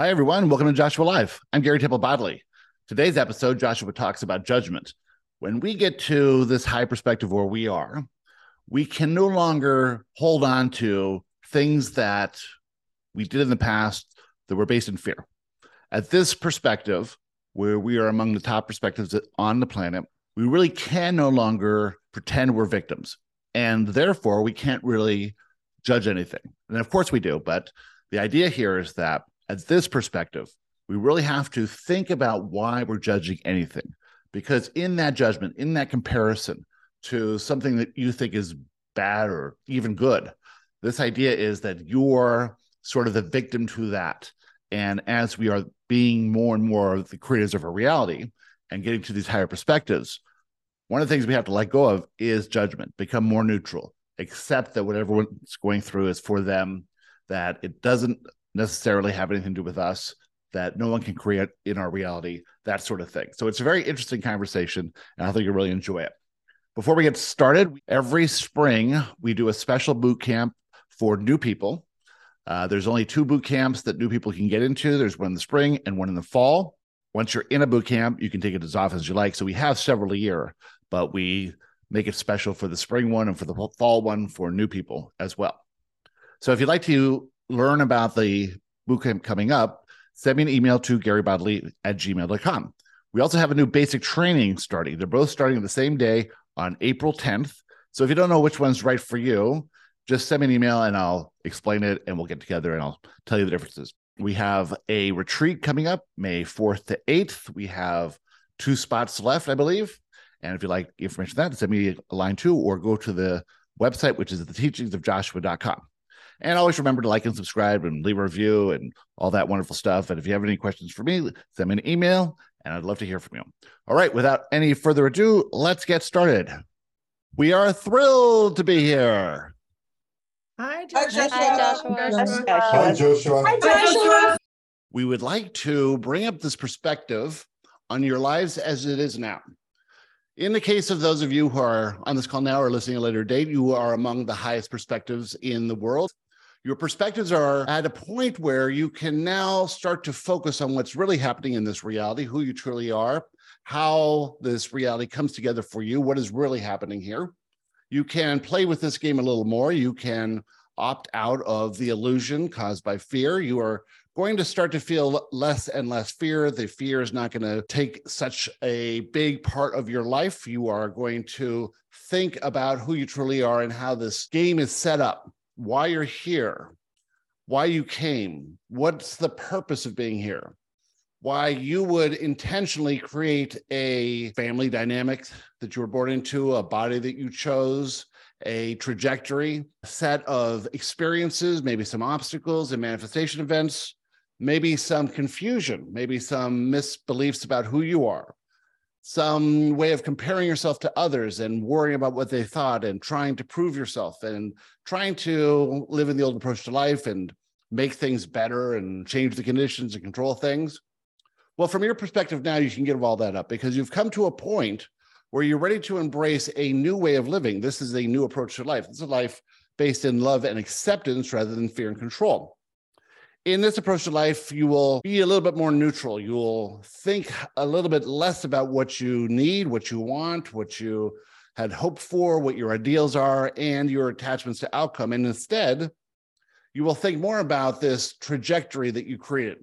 Hi, everyone. Welcome to Joshua Live. I'm Gary Temple Bodley. Today's episode, Joshua talks about judgment. When we get to this high perspective where we are, we can no longer hold on to things that we did in the past that were based in fear. At this perspective, where we are among the top perspectives on the planet, we really can no longer pretend we're victims. And therefore, we can't really judge anything. And of course, we do. But the idea here is that at this perspective, we really have to think about why we're judging anything. Because in that judgment, in that comparison to something that you think is bad or even good, this idea is that you're sort of the victim to that. And as we are being more and more the creators of our reality and getting to these higher perspectives, one of the things we have to let go of is judgment, become more neutral, accept that what everyone's going through is for them, that it doesn't necessarily have anything to do with us, that no one can create in our reality, that sort of thing. So it's a very interesting conversation, and I think you'll really enjoy it. Before we get started, every spring we do a special boot camp for new people. Uh, there's only two boot camps that new people can get into. There's one in the spring and one in the fall. Once you're in a boot camp, you can take it as often as you like. So we have several a year, but we make it special for the spring one and for the fall one for new people as well. So if you'd like to learn about the bootcamp coming up, send me an email to garybodley at gmail.com. We also have a new basic training starting. They're both starting on the same day on April 10th. So if you don't know which one's right for you, just send me an email and I'll explain it and we'll get together and I'll tell you the differences. We have a retreat coming up May 4th to 8th. We have two spots left, I believe. And if you like information on that, send me a line too, or go to the website, which is the teachings of Joshua.com. And always remember to like and subscribe and leave a review and all that wonderful stuff. And if you have any questions for me, send me an email and I'd love to hear from you. All right, without any further ado, let's get started. We are thrilled to be here. Hi, Joshua. Hi, Joshua. Hi, Joshua. Hi, Joshua. We would like to bring up this perspective on your lives as it is now. In the case of those of you who are on this call now or listening at a later date, you are among the highest perspectives in the world. Your perspectives are at a point where you can now start to focus on what's really happening in this reality, who you truly are, how this reality comes together for you, what is really happening here. You can play with this game a little more. You can opt out of the illusion caused by fear. You are going to start to feel less and less fear. The fear is not going to take such a big part of your life. You are going to think about who you truly are and how this game is set up why you're here, why you came, what's the purpose of being here, why you would intentionally create a family dynamic that you were born into, a body that you chose, a trajectory, a set of experiences, maybe some obstacles and manifestation events, maybe some confusion, maybe some misbeliefs about who you are some way of comparing yourself to others and worrying about what they thought and trying to prove yourself and trying to live in the old approach to life and make things better and change the conditions and control things. Well, from your perspective now, you can give all that up because you've come to a point where you're ready to embrace a new way of living. This is a new approach to life. Is a life based in love and acceptance rather than fear and control in this approach to life, you will be a little bit more neutral. You will think a little bit less about what you need, what you want, what you had hoped for, what your ideals are, and your attachments to outcome. And instead, you will think more about this trajectory that you created.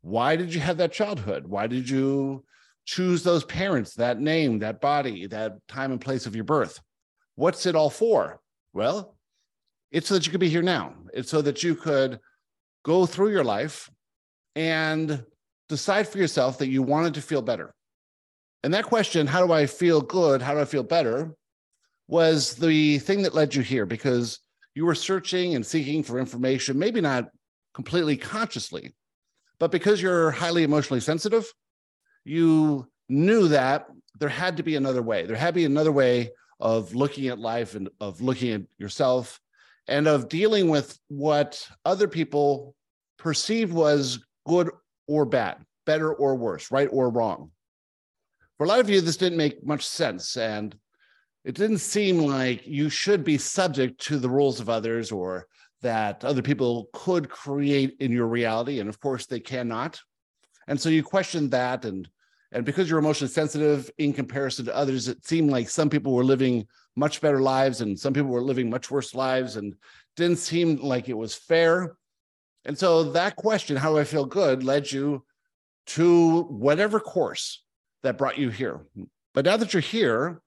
Why did you have that childhood? Why did you choose those parents, that name, that body, that time and place of your birth? What's it all for? Well, it's so that you could be here now. It's so that you could go through your life and decide for yourself that you wanted to feel better. And that question, how do I feel good? How do I feel better? was the thing that led you here because you were searching and seeking for information, maybe not completely consciously, but because you're highly emotionally sensitive, you knew that there had to be another way. There had to be another way of looking at life and of looking at yourself and of dealing with what other people perceived was good or bad, better or worse, right or wrong. For a lot of you, this didn't make much sense. And it didn't seem like you should be subject to the rules of others or that other people could create in your reality. And of course, they cannot. And so you question that. And, and because you're emotionally sensitive in comparison to others, it seemed like some people were living much better lives and some people were living much worse lives and didn't seem like it was fair. And so that question, how do I feel good, led you to whatever course that brought you here. But now that you're here,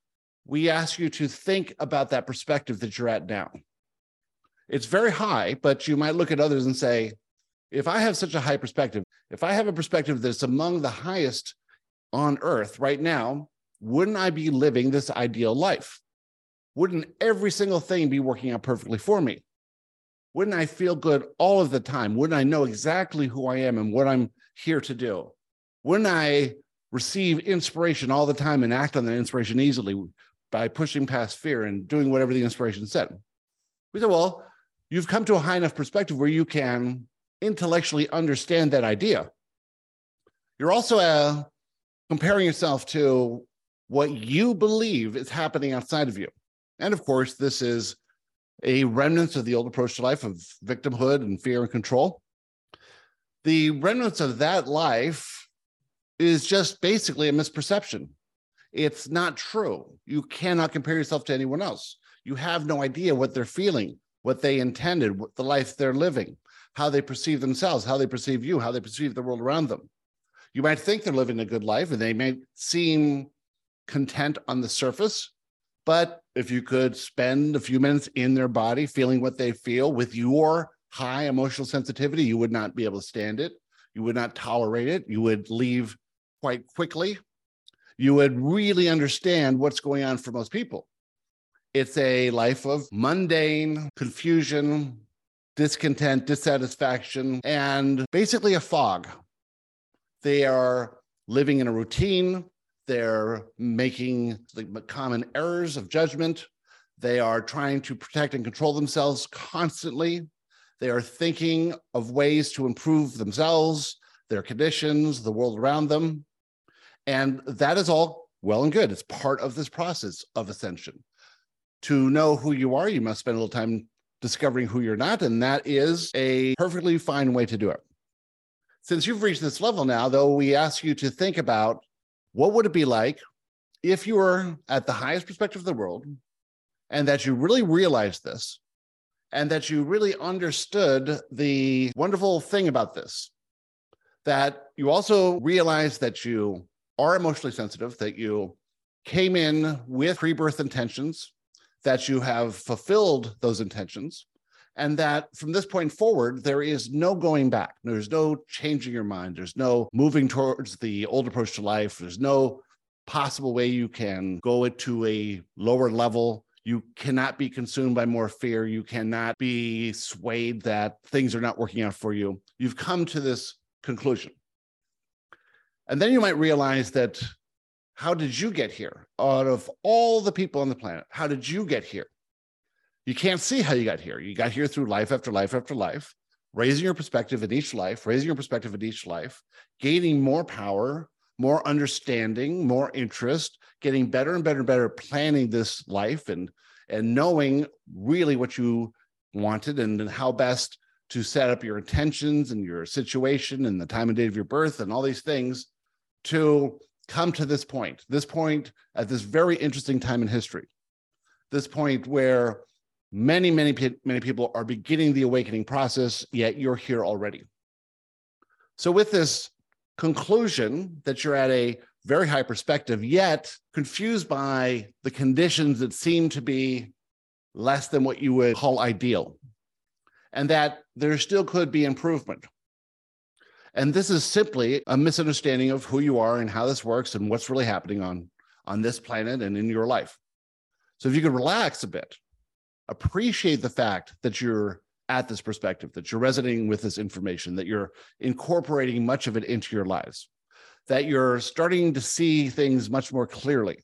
we ask you to think about that perspective that you're at now. It's very high, but you might look at others and say, if I have such a high perspective, if I have a perspective that's among the highest on earth right now, wouldn't I be living this ideal life? Wouldn't every single thing be working out perfectly for me? Wouldn't I feel good all of the time? Wouldn't I know exactly who I am and what I'm here to do? Wouldn't I receive inspiration all the time and act on that inspiration easily by pushing past fear and doing whatever the inspiration said? We said, well, you've come to a high enough perspective where you can intellectually understand that idea. You're also uh, comparing yourself to what you believe is happening outside of you. And of course, this is a remnant of the old approach to life of victimhood and fear and control. The remnants of that life is just basically a misperception. It's not true. You cannot compare yourself to anyone else. You have no idea what they're feeling, what they intended, what the life they're living, how they perceive themselves, how they perceive you, how they perceive the world around them. You might think they're living a good life and they may seem content on the surface, but if you could spend a few minutes in their body feeling what they feel with your high emotional sensitivity, you would not be able to stand it. You would not tolerate it. You would leave quite quickly. You would really understand what's going on for most people. It's a life of mundane confusion, discontent, dissatisfaction, and basically a fog. They are living in a routine. They're making the common errors of judgment. They are trying to protect and control themselves constantly. They are thinking of ways to improve themselves, their conditions, the world around them. And that is all well and good. It's part of this process of ascension. To know who you are, you must spend a little time discovering who you're not. And that is a perfectly fine way to do it. Since you've reached this level now, though, we ask you to think about what would it be like if you were at the highest perspective of the world and that you really realized this and that you really understood the wonderful thing about this that you also realized that you are emotionally sensitive, that you came in with pre birth intentions, that you have fulfilled those intentions, and that from this point forward, there is no going back. There's no changing your mind. There's no moving towards the old approach to life. There's no possible way you can go it to a lower level. You cannot be consumed by more fear. You cannot be swayed that things are not working out for you. You've come to this conclusion. And then you might realize that how did you get here? Out of all the people on the planet, how did you get here? You can't see how you got here. You got here through life after life after life, raising your perspective in each life, raising your perspective in each life, gaining more power, more understanding, more interest, getting better and better and better planning this life and and knowing really what you wanted and, how best to set up your intentions and your situation and the time and date of your birth and all these things to come to this point, this point at this very interesting time in history, this point where many, many, many people are beginning the awakening process, yet you're here already. So, with this conclusion that you're at a very high perspective, yet confused by the conditions that seem to be less than what you would call ideal, and that there still could be improvement. And this is simply a misunderstanding of who you are and how this works and what's really happening on, on this planet and in your life. So if you could relax a bit, appreciate the fact that you're at this perspective, that you're resonating with this information, that you're incorporating much of it into your lives, that you're starting to see things much more clearly,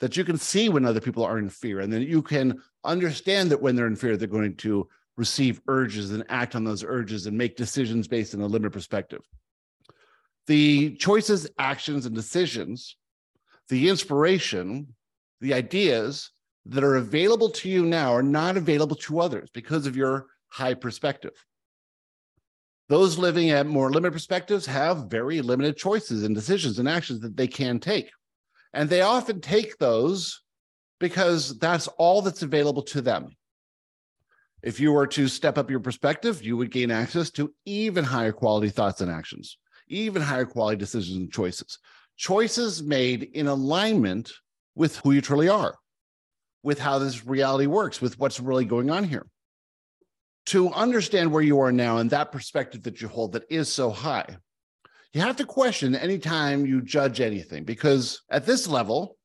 that you can see when other people are in fear, and then you can understand that when they're in fear, they're going to receive urges and act on those urges and make decisions based on a limited perspective. The choices, actions, and decisions, the inspiration, the ideas that are available to you now are not available to others because of your high perspective. Those living at more limited perspectives have very limited choices and decisions and actions that they can take. And they often take those because that's all that's available to them. If you were to step up your perspective, you would gain access to even higher quality thoughts and actions, even higher quality decisions and choices. Choices made in alignment with who you truly are, with how this reality works, with what's really going on here. To understand where you are now and that perspective that you hold that is so high, you have to question anytime you judge anything, because at this level,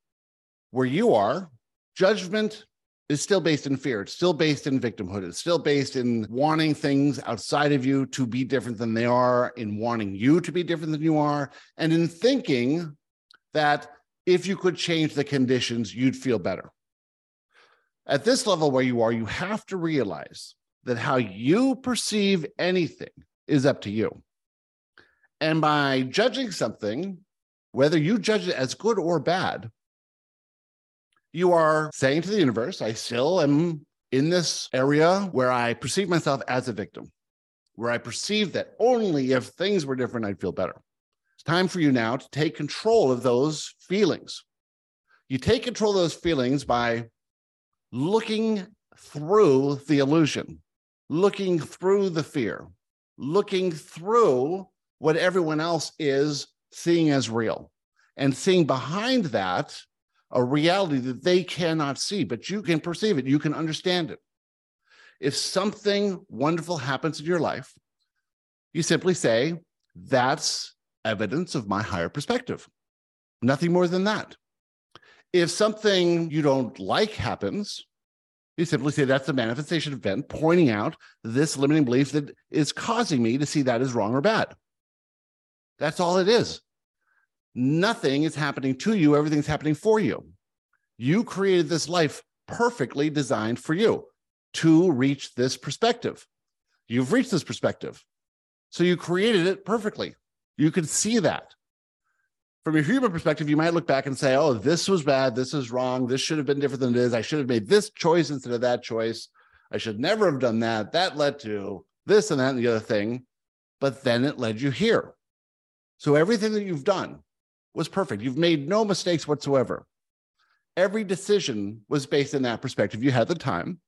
where you are, judgment is still based in fear. It's still based in victimhood. It's still based in wanting things outside of you to be different than they are, in wanting you to be different than you are, and in thinking that if you could change the conditions, you'd feel better. At this level where you are, you have to realize that how you perceive anything is up to you. And by judging something, whether you judge it as good or bad, you are saying to the universe, I still am in this area where I perceive myself as a victim, where I perceive that only if things were different, I'd feel better. It's time for you now to take control of those feelings. You take control of those feelings by looking through the illusion, looking through the fear, looking through what everyone else is seeing as real, and seeing behind that a reality that they cannot see, but you can perceive it, you can understand it. If something wonderful happens in your life, you simply say, That's evidence of my higher perspective. Nothing more than that. If something you don't like happens, you simply say that's a manifestation event pointing out this limiting belief that is causing me to see that as wrong or bad. That's all it is nothing is happening to you, everything's happening for you. You created this life perfectly designed for you to reach this perspective. You've reached this perspective. So you created it perfectly. You can see that. From a human perspective, you might look back and say, oh, this was bad. This is wrong. This should have been different than it is. I should have made this choice instead of that choice. I should never have done that. That led to this and that and the other thing. But then it led you here. So everything that you've done, was perfect. You've made no mistakes whatsoever. Every decision was based in that perspective. You had the time,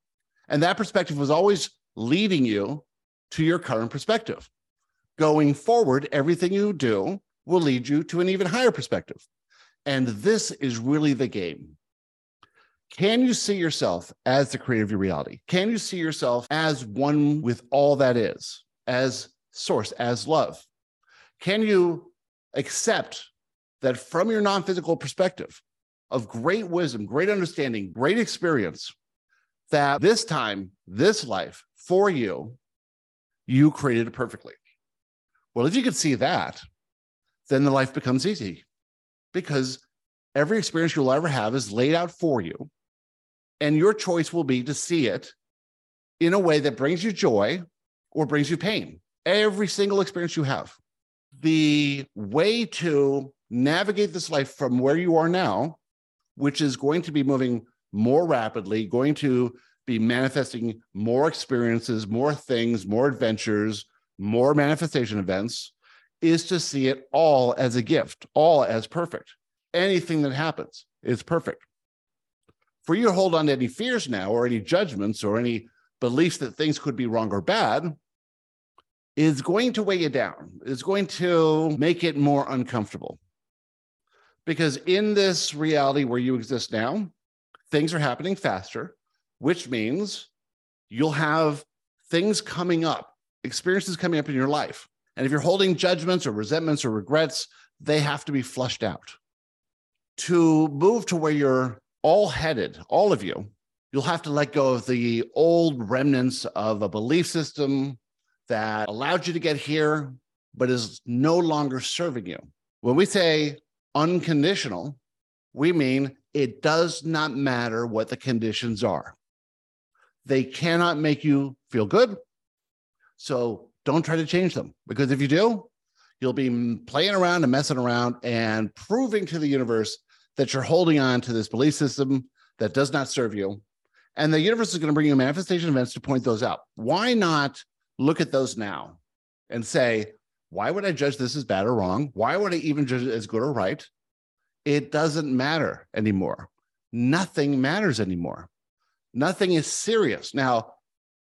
and that perspective was always leading you to your current perspective. Going forward, everything you do will lead you to an even higher perspective. And this is really the game. Can you see yourself as the creator of your reality? Can you see yourself as one with all that is, as source, as love? Can you accept that from your non physical perspective of great wisdom, great understanding, great experience, that this time, this life for you, you created it perfectly. Well, if you could see that, then the life becomes easy because every experience you'll ever have is laid out for you. And your choice will be to see it in a way that brings you joy or brings you pain. Every single experience you have. The way to navigate this life from where you are now, which is going to be moving more rapidly, going to be manifesting more experiences, more things, more adventures, more manifestation events, is to see it all as a gift, all as perfect. Anything that happens is perfect. For you to hold on to any fears now, or any judgments, or any beliefs that things could be wrong or bad, is going to weigh you down, is going to make it more uncomfortable. Because in this reality where you exist now, things are happening faster, which means you'll have things coming up, experiences coming up in your life. And if you're holding judgments or resentments or regrets, they have to be flushed out. To move to where you're all headed, all of you, you'll have to let go of the old remnants of a belief system that allowed you to get here, but is no longer serving you. When we say unconditional, we mean it does not matter what the conditions are. They cannot make you feel good. So don't try to change them because if you do, you'll be playing around and messing around and proving to the universe that you're holding on to this belief system that does not serve you And the universe is going to bring you manifestation events to point those out. Why not look at those now and say, why would I judge this as bad or wrong? Why would I even judge it as good or right? It doesn't matter anymore. Nothing matters anymore. Nothing is serious. Now,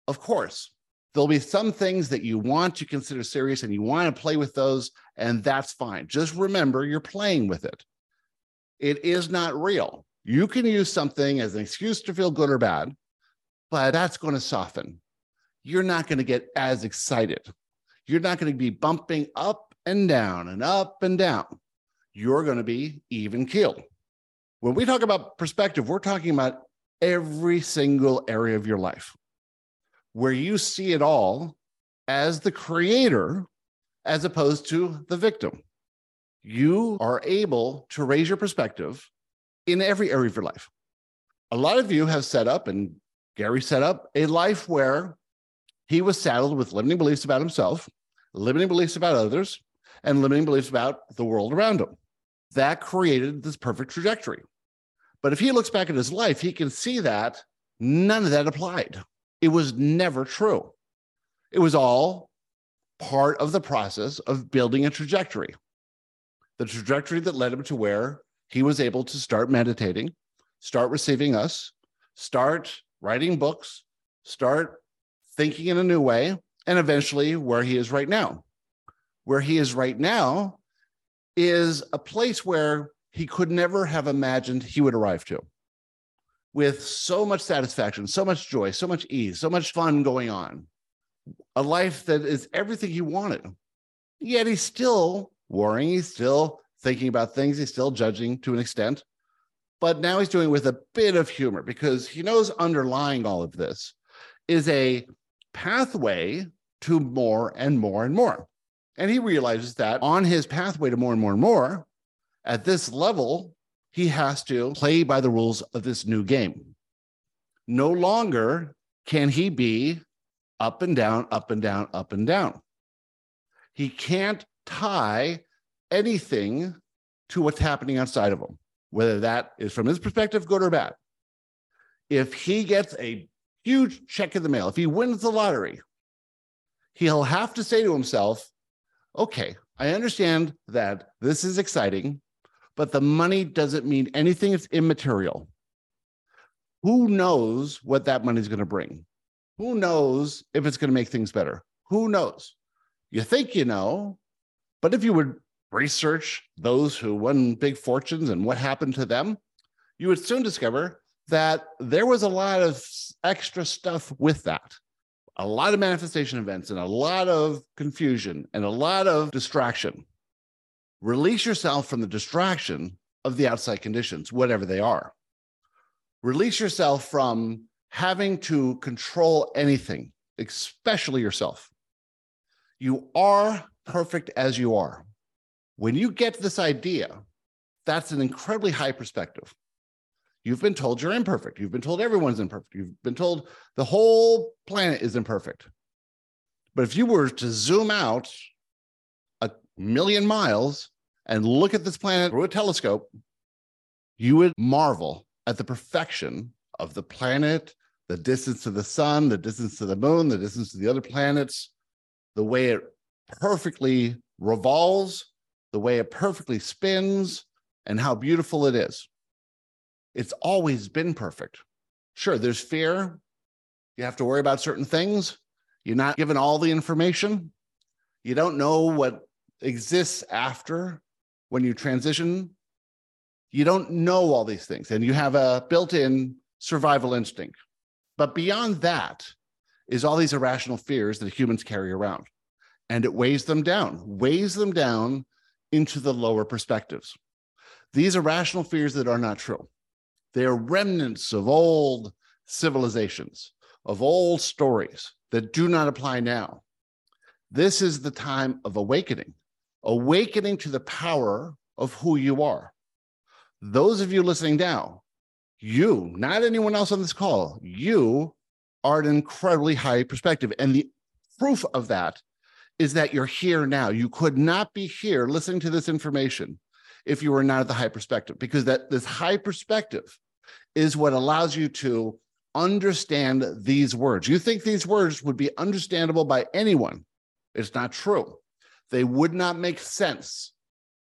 of course, there'll be some things that you want to consider serious and you want to play with those, and that's fine. Just remember you're playing with it. It is not real. You can use something as an excuse to feel good or bad, but that's going to soften. You're not going to get as excited. You're not going to be bumping up and down and up and down. You're going to be even keeled. When we talk about perspective, we're talking about every single area of your life where you see it all as the creator as opposed to the victim. You are able to raise your perspective in every area of your life. A lot of you have set up, and Gary set up, a life where he was saddled with limiting beliefs about himself, limiting beliefs about others, and limiting beliefs about the world around him. That created this perfect trajectory. But if he looks back at his life, he can see that none of that applied. It was never true. It was all part of the process of building a trajectory. The trajectory that led him to where he was able to start meditating, start receiving us, start writing books, start thinking in a new way, and eventually where he is right now. Where he is right now is a place where he could never have imagined he would arrive to with so much satisfaction, so much joy, so much ease, so much fun going on. A life that is everything he wanted. Yet he's still worrying, he's still thinking about things, he's still judging to an extent. But now he's doing with a bit of humor because he knows underlying all of this is a pathway to more and more and more. And he realizes that on his pathway to more and more and more, at this level, he has to play by the rules of this new game. No longer can he be up and down, up and down, up and down. He can't tie anything to what's happening outside of him, whether that is from his perspective, good or bad. If he gets a huge check in the mail, if he wins the lottery, he'll have to say to himself, okay, I understand that this is exciting but the money doesn't mean anything. It's immaterial. Who knows what that money is going to bring? Who knows if it's going to make things better? Who knows? You think you know, but if you would research those who won big fortunes and what happened to them, you would soon discover that there was a lot of extra stuff with that. A lot of manifestation events and a lot of confusion and a lot of distraction. Release yourself from the distraction of the outside conditions, whatever they are. Release yourself from having to control anything, especially yourself. You are perfect as you are. When you get this idea, that's an incredibly high perspective. You've been told you're imperfect. You've been told everyone's imperfect. You've been told the whole planet is imperfect. But if you were to zoom out million miles and look at this planet through a telescope, you would marvel at the perfection of the planet, the distance to the sun, the distance to the moon, the distance to the other planets, the way it perfectly revolves, the way it perfectly spins, and how beautiful it is. It's always been perfect. Sure, there's fear. You have to worry about certain things. You're not given all the information. You don't know what exists after when you transition, you don't know all these things and you have a built in survival instinct. But beyond that is all these irrational fears that humans carry around. And it weighs them down, weighs them down into the lower perspectives. These irrational fears that are not true. They are remnants of old civilizations, of old stories that do not apply now. This is the time of awakening awakening to the power of who you are. Those of you listening now, you, not anyone else on this call, you are an incredibly high perspective. And the proof of that is that you're here now. You could not be here listening to this information if you were not at the high perspective, because that this high perspective is what allows you to understand these words. You think these words would be understandable by anyone. It's not true. They would not make sense.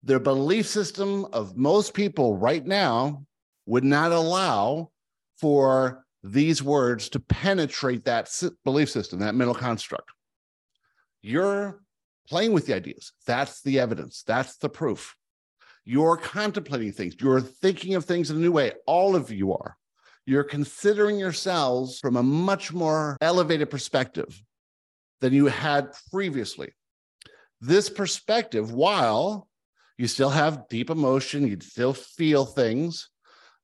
Their belief system of most people right now would not allow for these words to penetrate that belief system, that mental construct. You're playing with the ideas. That's the evidence. That's the proof. You're contemplating things. You're thinking of things in a new way. All of you are. You're considering yourselves from a much more elevated perspective than you had previously. This perspective, while you still have deep emotion, you still feel things,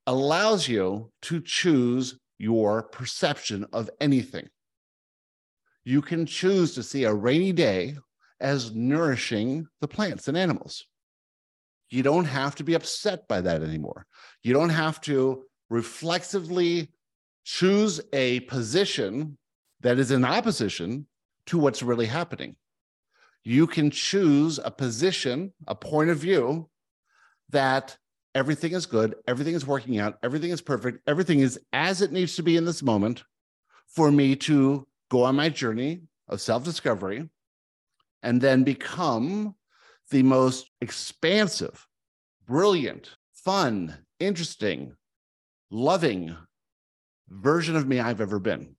allows you to choose your perception of anything. You can choose to see a rainy day as nourishing the plants and animals. You don't have to be upset by that anymore. You don't have to reflexively choose a position that is in opposition to what's really happening. You can choose a position, a point of view that everything is good, everything is working out, everything is perfect, everything is as it needs to be in this moment for me to go on my journey of self discovery and then become the most expansive, brilliant, fun, interesting, loving version of me I've ever been.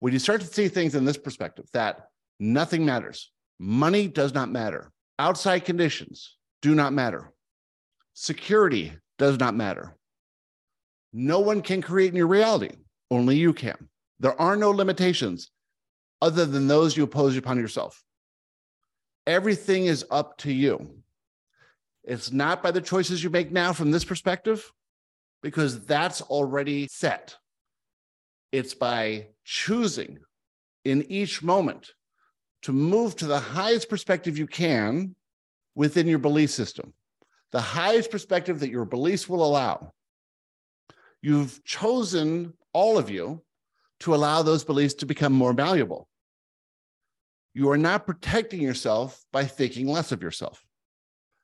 When you start to see things in this perspective, that nothing matters, money does not matter, outside conditions do not matter, security does not matter. No one can create your reality, only you can. There are no limitations other than those you impose upon yourself. Everything is up to you. It's not by the choices you make now from this perspective, because that's already set. It's by choosing in each moment to move to the highest perspective you can within your belief system, the highest perspective that your beliefs will allow. You've chosen, all of you, to allow those beliefs to become more valuable. You are not protecting yourself by thinking less of yourself.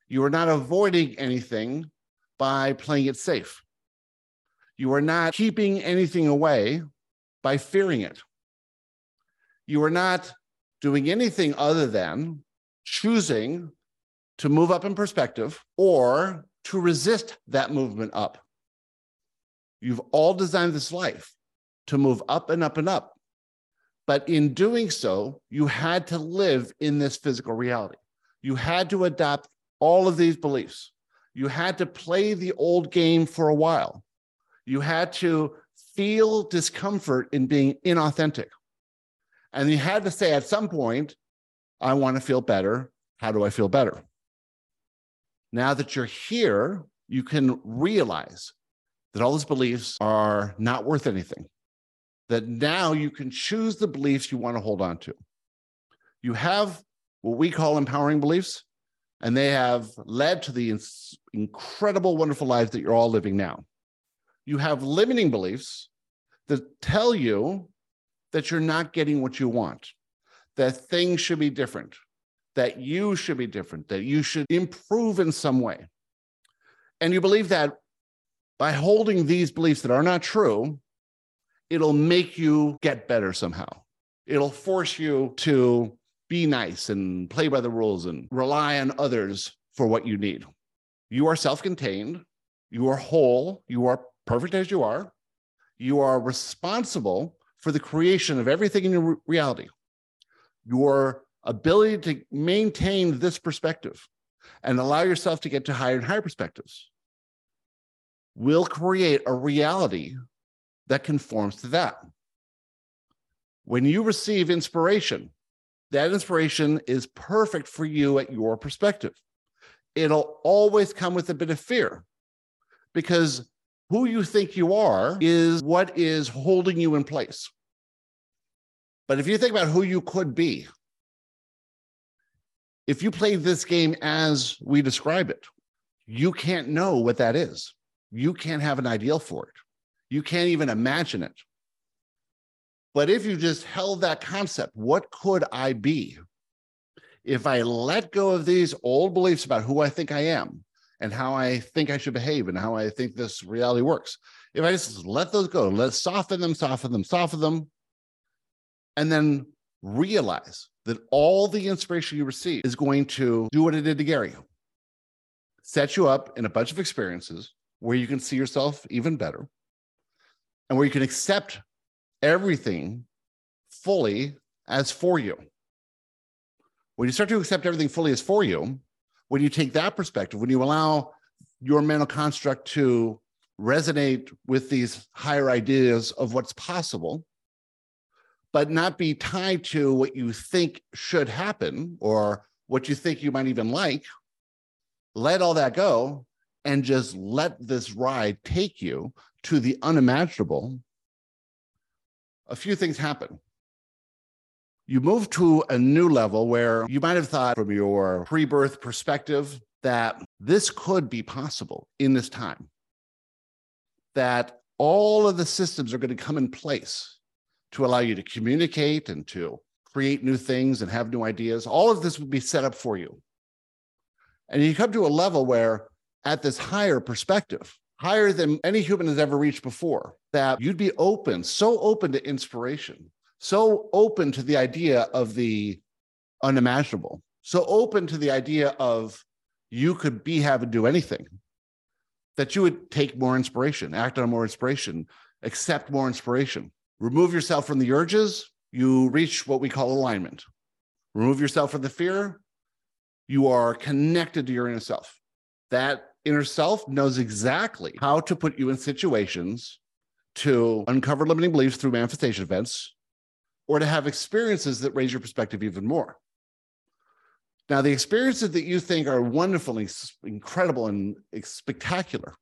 You are not avoiding anything by playing it safe. You are not keeping anything away by fearing it. You are not doing anything other than choosing to move up in perspective or to resist that movement up. You've all designed this life to move up and up and up. But in doing so, you had to live in this physical reality. You had to adopt all of these beliefs. You had to play the old game for a while. You had to feel discomfort in being inauthentic. And you had to say at some point, I want to feel better. How do I feel better? Now that you're here, you can realize that all those beliefs are not worth anything that now you can choose the beliefs you want to hold on to. You have what we call empowering beliefs, and they have led to the incredible, wonderful lives that you're all living now. You have limiting beliefs that tell you that you're not getting what you want, that things should be different, that you should be different, that you should improve in some way. And you believe that by holding these beliefs that are not true, it'll make you get better somehow. It'll force you to be nice and play by the rules and rely on others for what you need. You are self contained, you are whole, you are perfect as you are. You are responsible for the creation of everything in your reality. Your ability to maintain this perspective and allow yourself to get to higher and higher perspectives will create a reality that conforms to that. When you receive inspiration, that inspiration is perfect for you at your perspective. It'll always come with a bit of fear because who you think you are is what is holding you in place. But if you think about who you could be, if you play this game as we describe it, you can't know what that is. You can't have an ideal for it. You can't even imagine it. But if you just held that concept, what could I be if I let go of these old beliefs about who I think I am and how I think I should behave and how I think this reality works. If I just let those go, let's soften them, soften them, soften them, and then realize that all the inspiration you receive is going to do what it did to Gary set you up in a bunch of experiences where you can see yourself even better and where you can accept everything fully as for you. When you start to accept everything fully as for you, when you take that perspective, when you allow your mental construct to resonate with these higher ideas of what's possible, but not be tied to what you think should happen or what you think you might even like, let all that go and just let this ride take you to the unimaginable, a few things happen. You move to a new level where you might have thought from your pre birth perspective that this could be possible in this time, that all of the systems are going to come in place to allow you to communicate and to create new things and have new ideas. All of this would be set up for you. And you come to a level where, at this higher perspective, higher than any human has ever reached before, that you'd be open, so open to inspiration, so open to the idea of the unimaginable, so open to the idea of you could be, have, and do anything, that you would take more inspiration, act on more inspiration, accept more inspiration, remove yourself from the urges, you reach what we call alignment. Remove yourself from the fear, you are connected to your inner self. That inner self knows exactly how to put you in situations to uncover limiting beliefs through manifestation events or to have experiences that raise your perspective even more. Now, the experiences that you think are wonderful and incredible and spectacular,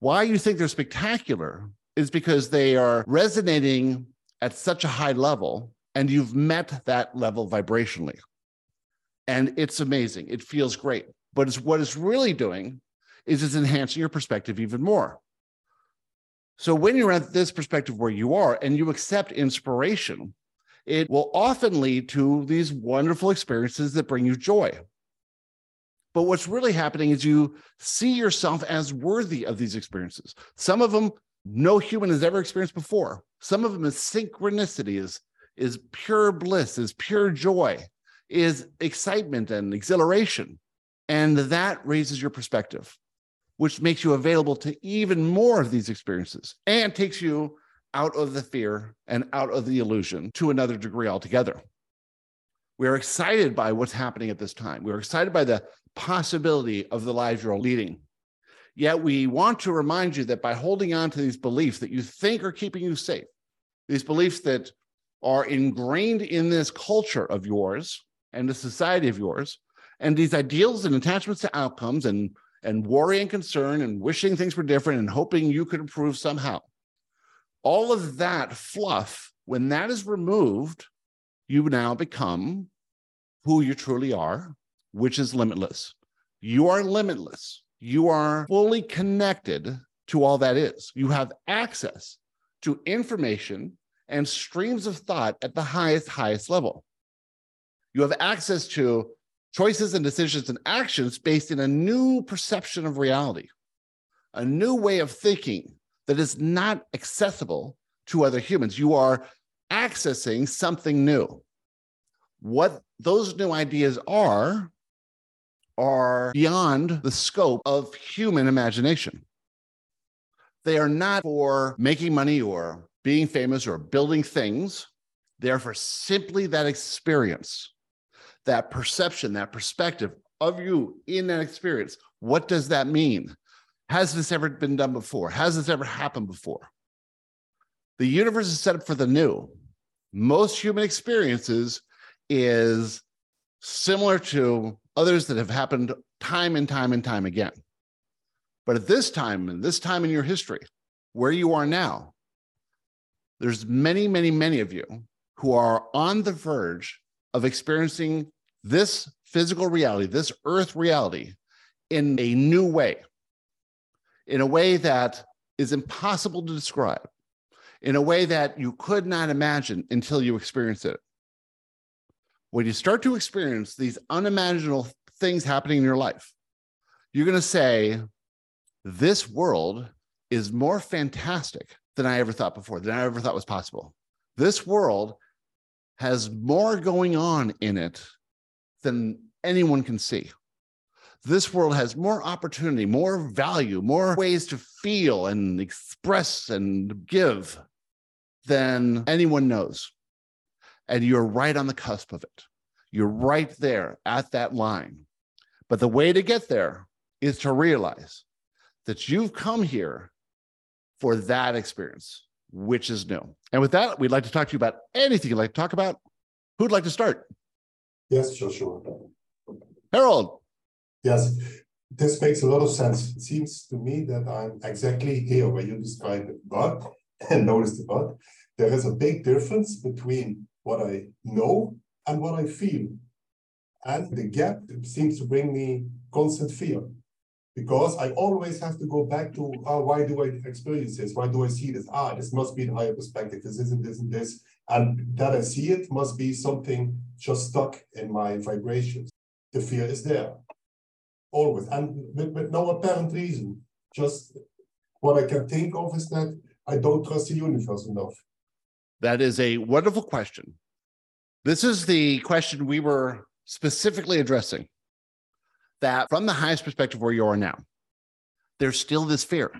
why you think they're spectacular is because they are resonating at such a high level and you've met that level vibrationally and it's amazing. It feels great. But it's, what it's really doing is it's enhancing your perspective even more. So when you're at this perspective where you are and you accept inspiration, it will often lead to these wonderful experiences that bring you joy. But what's really happening is you see yourself as worthy of these experiences. Some of them no human has ever experienced before. Some of them is synchronicity, is, is pure bliss, is pure joy is excitement and exhilaration. And that raises your perspective, which makes you available to even more of these experiences and takes you out of the fear and out of the illusion to another degree altogether. We are excited by what's happening at this time. We're excited by the possibility of the lives you're leading. Yet we want to remind you that by holding on to these beliefs that you think are keeping you safe, these beliefs that are ingrained in this culture of yours, and the society of yours, and these ideals and attachments to outcomes and and worry and concern and wishing things were different and hoping you could improve somehow. All of that fluff, when that is removed, you now become who you truly are, which is limitless. You are limitless. You are fully connected to all that is. You have access to information and streams of thought at the highest, highest level. You have access to choices and decisions and actions based in a new perception of reality, a new way of thinking that is not accessible to other humans. You are accessing something new. What those new ideas are, are beyond the scope of human imagination. They are not for making money or being famous or building things. They're for simply that experience that perception, that perspective of you in that experience. What does that mean? Has this ever been done before? Has this ever happened before? The universe is set up for the new. Most human experiences is similar to others that have happened time and time and time again. But at this time, and this time in your history, where you are now, there's many, many, many of you who are on the verge of experiencing this physical reality, this earth reality, in a new way, in a way that is impossible to describe, in a way that you could not imagine until you experience it. When you start to experience these unimaginable things happening in your life, you're going to say, This world is more fantastic than I ever thought before, than I ever thought was possible. This world has more going on in it than anyone can see. This world has more opportunity, more value, more ways to feel and express and give than anyone knows. And you're right on the cusp of it. You're right there at that line. But the way to get there is to realize that you've come here for that experience, which is new. And with that, we'd like to talk to you about anything you'd like to talk about. Who'd like to start? Yes, Joshua. Harold. Yes, this makes a lot of sense. It seems to me that I'm exactly here where you described it, but, and notice the but, there is a big difference between what I know and what I feel. And the gap seems to bring me constant fear because I always have to go back to oh, why do I experience this? Why do I see this? Ah, this must be the higher perspective. This isn't this and this. And that I see it must be something just stuck in my vibrations. The fear is there always, and with, with no apparent reason. Just what I can think of is that I don't trust the universe enough. That is a wonderful question. This is the question we were specifically addressing that from the highest perspective where you are now, there's still this fear.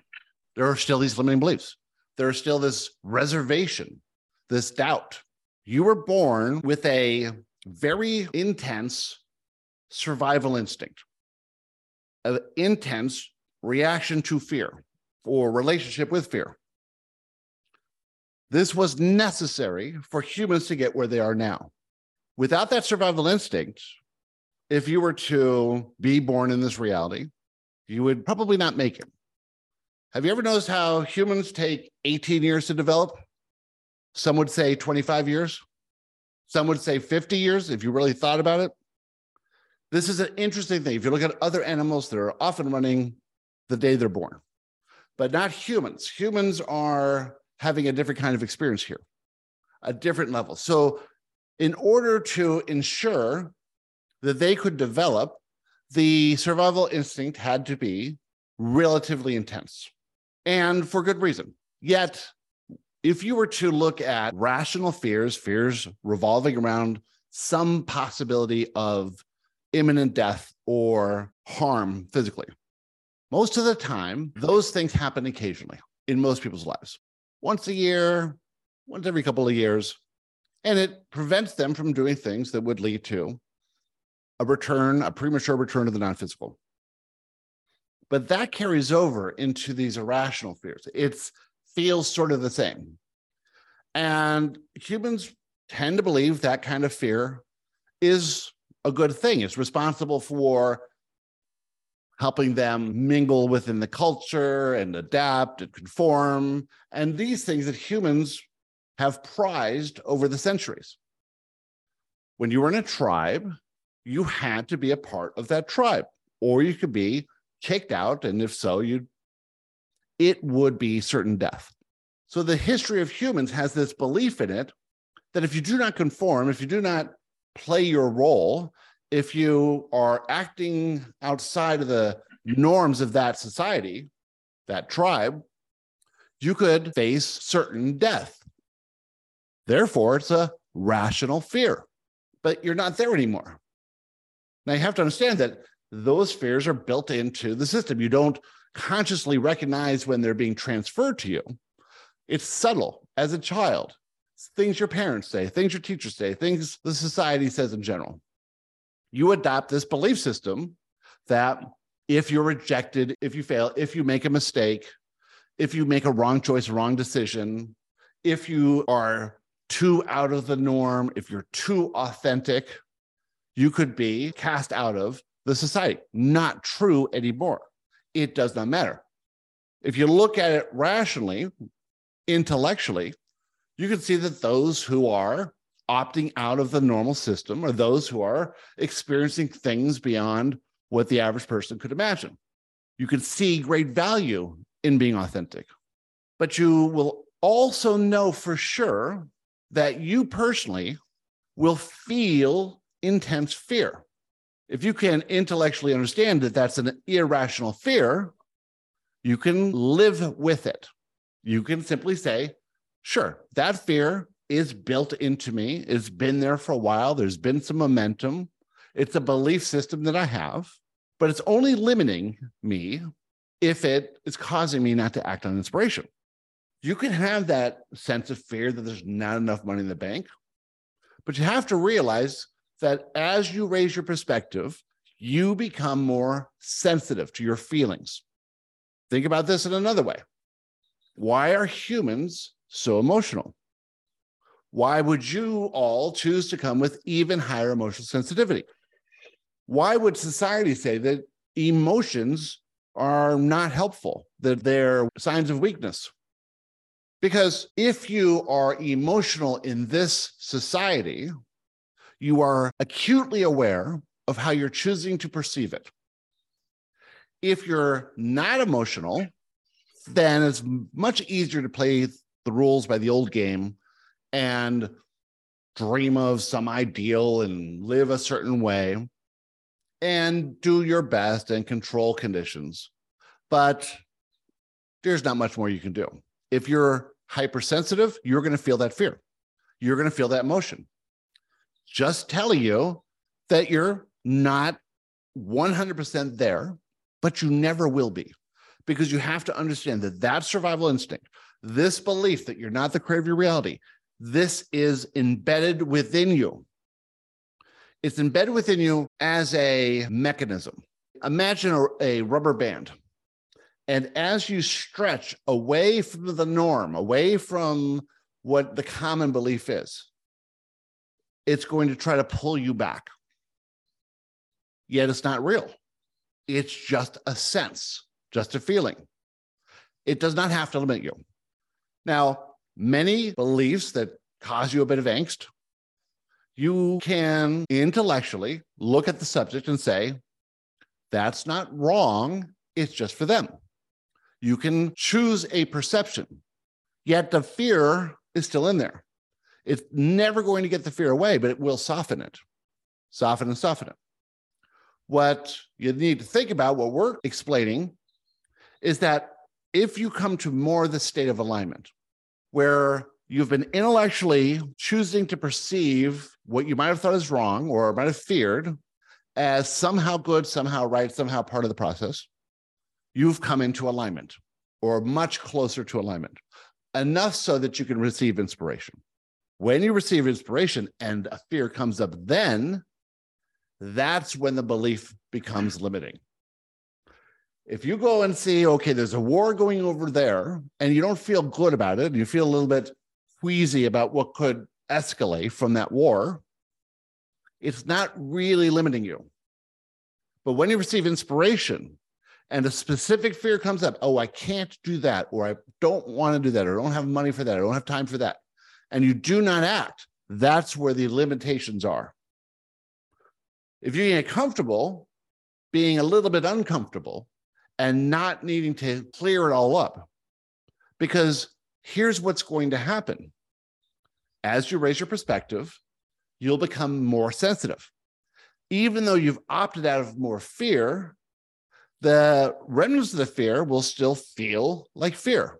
There are still these limiting beliefs. There is still this reservation, this doubt. You were born with a very intense survival instinct, an intense reaction to fear or relationship with fear. This was necessary for humans to get where they are now. Without that survival instinct, if you were to be born in this reality, you would probably not make it. Have you ever noticed how humans take 18 years to develop? Some would say 25 years. Some would say 50 years if you really thought about it. This is an interesting thing. If you look at other animals that are often running the day they're born, but not humans. Humans are having a different kind of experience here, a different level. So, in order to ensure that they could develop, the survival instinct had to be relatively intense and for good reason. Yet, if you were to look at rational fears, fears revolving around some possibility of imminent death or harm physically, most of the time, those things happen occasionally in most people's lives. Once a year, once every couple of years, and it prevents them from doing things that would lead to a return, a premature return to the non physical. But that carries over into these irrational fears. It feels sort of the same. And humans tend to believe that kind of fear is a good thing. It's responsible for helping them mingle within the culture and adapt and conform. And these things that humans have prized over the centuries. When you were in a tribe, you had to be a part of that tribe, or you could be kicked out. And if so, you it would be certain death. So the history of humans has this belief in it that if you do not conform, if you do not play your role, if you are acting outside of the norms of that society, that tribe, you could face certain death. Therefore, it's a rational fear, but you're not there anymore. Now you have to understand that those fears are built into the system. You don't consciously recognize when they're being transferred to you. It's subtle as a child. It's things your parents say, things your teachers say, things the society says in general. You adopt this belief system that if you're rejected, if you fail, if you make a mistake, if you make a wrong choice, wrong decision, if you are too out of the norm, if you're too authentic, you could be cast out of the society. Not true anymore. It does not matter. If you look at it rationally, intellectually, you can see that those who are opting out of the normal system are those who are experiencing things beyond what the average person could imagine. You can see great value in being authentic, but you will also know for sure that you personally will feel intense fear. If you can intellectually understand that that's an irrational fear, you can live with it. You can simply say, sure, that fear is built into me. It's been there for a while. There's been some momentum. It's a belief system that I have, but it's only limiting me if it is causing me not to act on inspiration. You can have that sense of fear that there's not enough money in the bank, but you have to realize that as you raise your perspective, you become more sensitive to your feelings. Think about this in another way. Why are humans so emotional? Why would you all choose to come with even higher emotional sensitivity? Why would society say that emotions are not helpful, that they're signs of weakness? Because if you are emotional in this society, you are acutely aware of how you're choosing to perceive it. If you're not emotional, then it's much easier to play the rules by the old game and dream of some ideal and live a certain way and do your best and control conditions. But there's not much more you can do. If you're hypersensitive, you're going to feel that fear. You're going to feel that emotion. Just telling you that you're not 100% there, but you never will be because you have to understand that that survival instinct, this belief that you're not the creator of your reality, this is embedded within you. It's embedded within you as a mechanism. Imagine a, a rubber band. And as you stretch away from the norm, away from what the common belief is, it's going to try to pull you back. Yet it's not real. It's just a sense just a feeling. It does not have to limit you. Now, many beliefs that cause you a bit of angst, you can intellectually look at the subject and say, that's not wrong. It's just for them. You can choose a perception, yet the fear is still in there. It's never going to get the fear away, but it will soften it, soften and soften it. What you need to think about, what we're explaining, is that if you come to more the state of alignment, where you've been intellectually choosing to perceive what you might have thought is wrong or might have feared as somehow good, somehow right, somehow part of the process, you've come into alignment or much closer to alignment, enough so that you can receive inspiration. When you receive inspiration and a fear comes up, then that's when the belief becomes limiting if you go and see, okay, there's a war going over there, and you don't feel good about it, and you feel a little bit queasy about what could escalate from that war, it's not really limiting you. But when you receive inspiration and a specific fear comes up, oh, I can't do that, or I don't want to do that, or I don't have money for that, I don't have time for that, and you do not act, that's where the limitations are. If you get comfortable being a little bit uncomfortable, and not needing to clear it all up. Because here's what's going to happen as you raise your perspective, you'll become more sensitive. Even though you've opted out of more fear, the remnants of the fear will still feel like fear.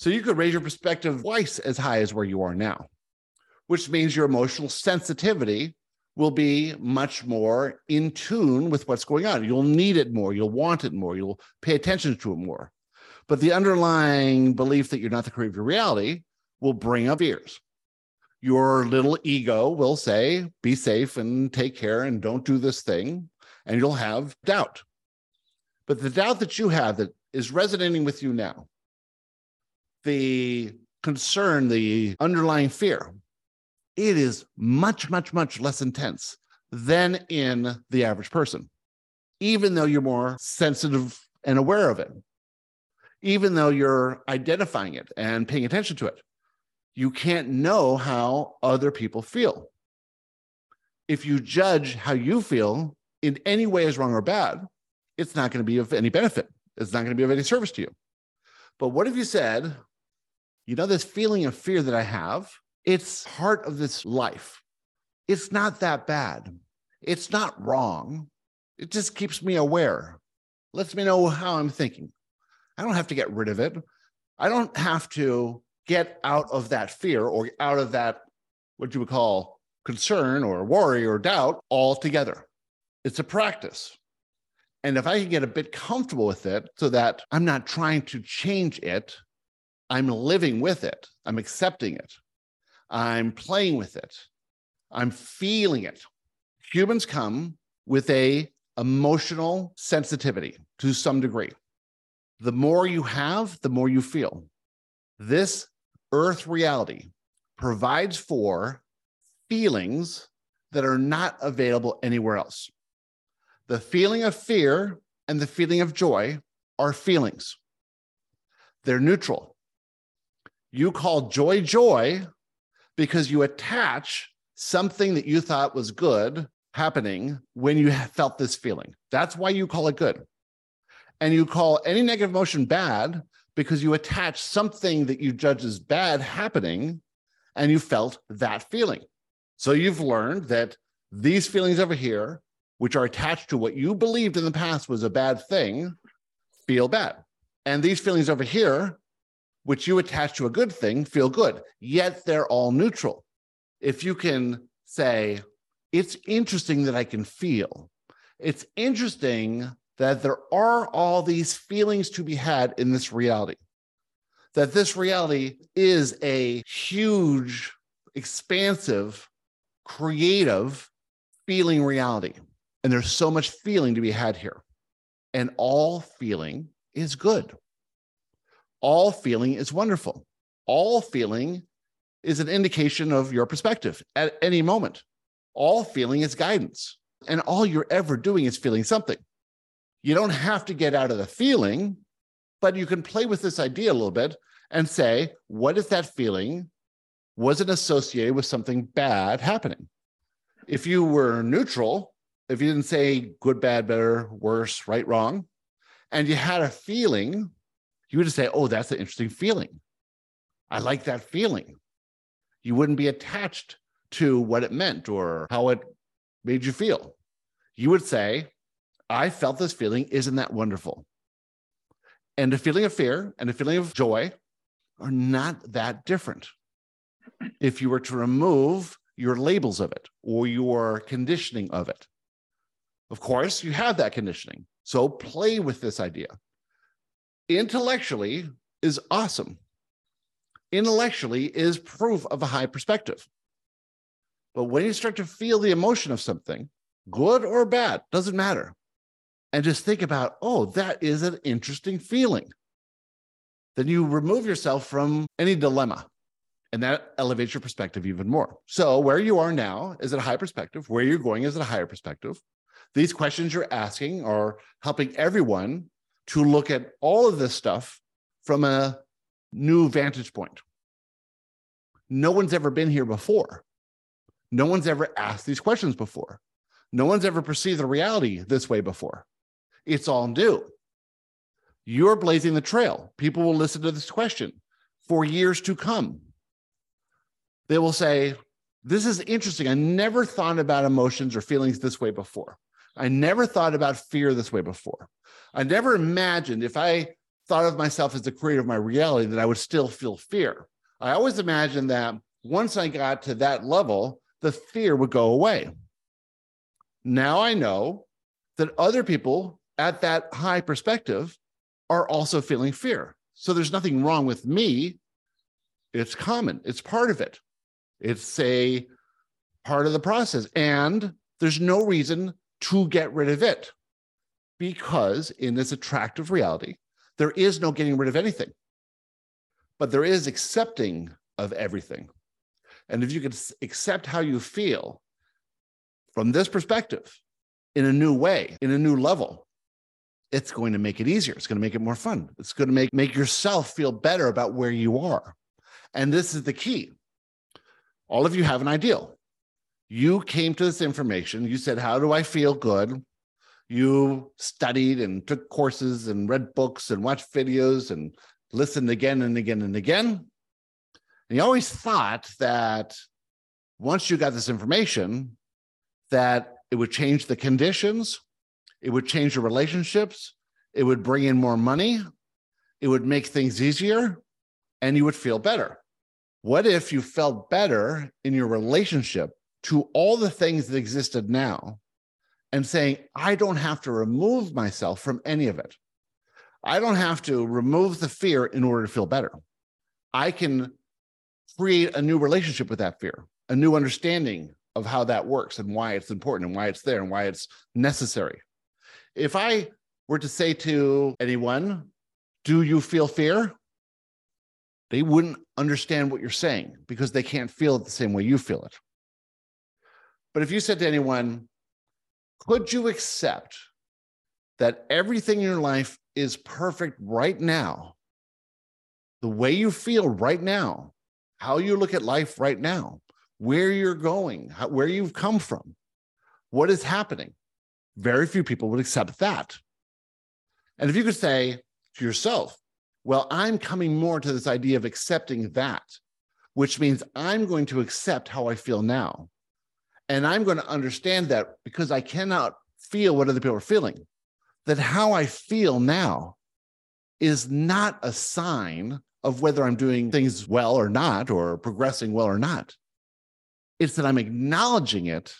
So you could raise your perspective twice as high as where you are now, which means your emotional sensitivity will be much more in tune with what's going on. You'll need it more, you'll want it more, you'll pay attention to it more. But the underlying belief that you're not the creator of your reality will bring up fears. Your little ego will say, be safe and take care and don't do this thing. And you'll have doubt. But the doubt that you have that is resonating with you now, the concern, the underlying fear, it is much, much, much less intense than in the average person, even though you're more sensitive and aware of it, even though you're identifying it and paying attention to it. You can't know how other people feel. If you judge how you feel in any way as wrong or bad, it's not going to be of any benefit. It's not going to be of any service to you. But what if you said, you know, this feeling of fear that I have, it's part of this life. It's not that bad. It's not wrong. It just keeps me aware, lets me know how I'm thinking. I don't have to get rid of it. I don't have to get out of that fear or out of that, what you would call concern or worry or doubt altogether. It's a practice. And if I can get a bit comfortable with it so that I'm not trying to change it, I'm living with it, I'm accepting it, I'm playing with it, I'm feeling it. Humans come with a emotional sensitivity to some degree. The more you have, the more you feel. This earth reality provides for feelings that are not available anywhere else. The feeling of fear and the feeling of joy are feelings, they're neutral. You call joy joy because you attach something that you thought was good happening when you felt this feeling. That's why you call it good. And you call any negative emotion bad because you attach something that you judge as bad happening and you felt that feeling. So you've learned that these feelings over here which are attached to what you believed in the past was a bad thing, feel bad. And these feelings over here, which you attach to a good thing, feel good. Yet they're all neutral. If you can say, it's interesting that I can feel, it's interesting that there are all these feelings to be had in this reality, that this reality is a huge, expansive, creative feeling reality. And there's so much feeling to be had here. And all feeling is good. All feeling is wonderful. All feeling is an indication of your perspective at any moment. All feeling is guidance. And all you're ever doing is feeling something. You don't have to get out of the feeling, but you can play with this idea a little bit and say, what if that feeling wasn't associated with something bad happening? If you were neutral, if you didn't say good, bad, better, worse, right, wrong, and you had a feeling, you would just say, oh, that's an interesting feeling. I like that feeling. You wouldn't be attached to what it meant or how it made you feel. You would say, I felt this feeling. Isn't that wonderful? And a feeling of fear and a feeling of joy are not that different. If you were to remove your labels of it or your conditioning of it, of course, you have that conditioning. So play with this idea. Intellectually is awesome. Intellectually is proof of a high perspective. But when you start to feel the emotion of something, good or bad, doesn't matter. And just think about, oh, that is an interesting feeling. Then you remove yourself from any dilemma. And that elevates your perspective even more. So, where you are now is at a high perspective. Where you're going is at a higher perspective. These questions you're asking are helping everyone to look at all of this stuff from a new vantage point. No one's ever been here before. No one's ever asked these questions before. No one's ever perceived the reality this way before. It's all new. You're blazing the trail. People will listen to this question for years to come. They will say, This is interesting. I never thought about emotions or feelings this way before. I never thought about fear this way before. I never imagined if I thought of myself as the creator of my reality that I would still feel fear. I always imagined that once I got to that level, the fear would go away. Now I know that other people at that high perspective are also feeling fear. So there's nothing wrong with me. It's common, it's part of it. It's a part of the process. And there's no reason to get rid of it. Because in this attractive reality, there is no getting rid of anything, but there is accepting of everything. And if you can accept how you feel from this perspective in a new way, in a new level, it's going to make it easier. It's going to make it more fun. It's going to make, make yourself feel better about where you are. And this is the key. All of you have an ideal you came to this information. You said, How do I feel good? You studied and took courses and read books and watched videos and listened again and again and again. And you always thought that once you got this information, that it would change the conditions, it would change your relationships, it would bring in more money, it would make things easier, and you would feel better. What if you felt better in your relationship to all the things that existed now and saying, I don't have to remove myself from any of it? I don't have to remove the fear in order to feel better. I can create a new relationship with that fear, a new understanding of how that works and why it's important and why it's there and why it's necessary. If I were to say to anyone, Do you feel fear? They wouldn't understand what you're saying because they can't feel it the same way you feel it. But if you said to anyone, Could you accept that everything in your life is perfect right now? The way you feel right now, how you look at life right now, where you're going, how, where you've come from, what is happening. Very few people would accept that. And if you could say to yourself, well, I'm coming more to this idea of accepting that, which means I'm going to accept how I feel now. And I'm going to understand that because I cannot feel what other people are feeling, that how I feel now is not a sign of whether I'm doing things well or not, or progressing well or not. It's that I'm acknowledging it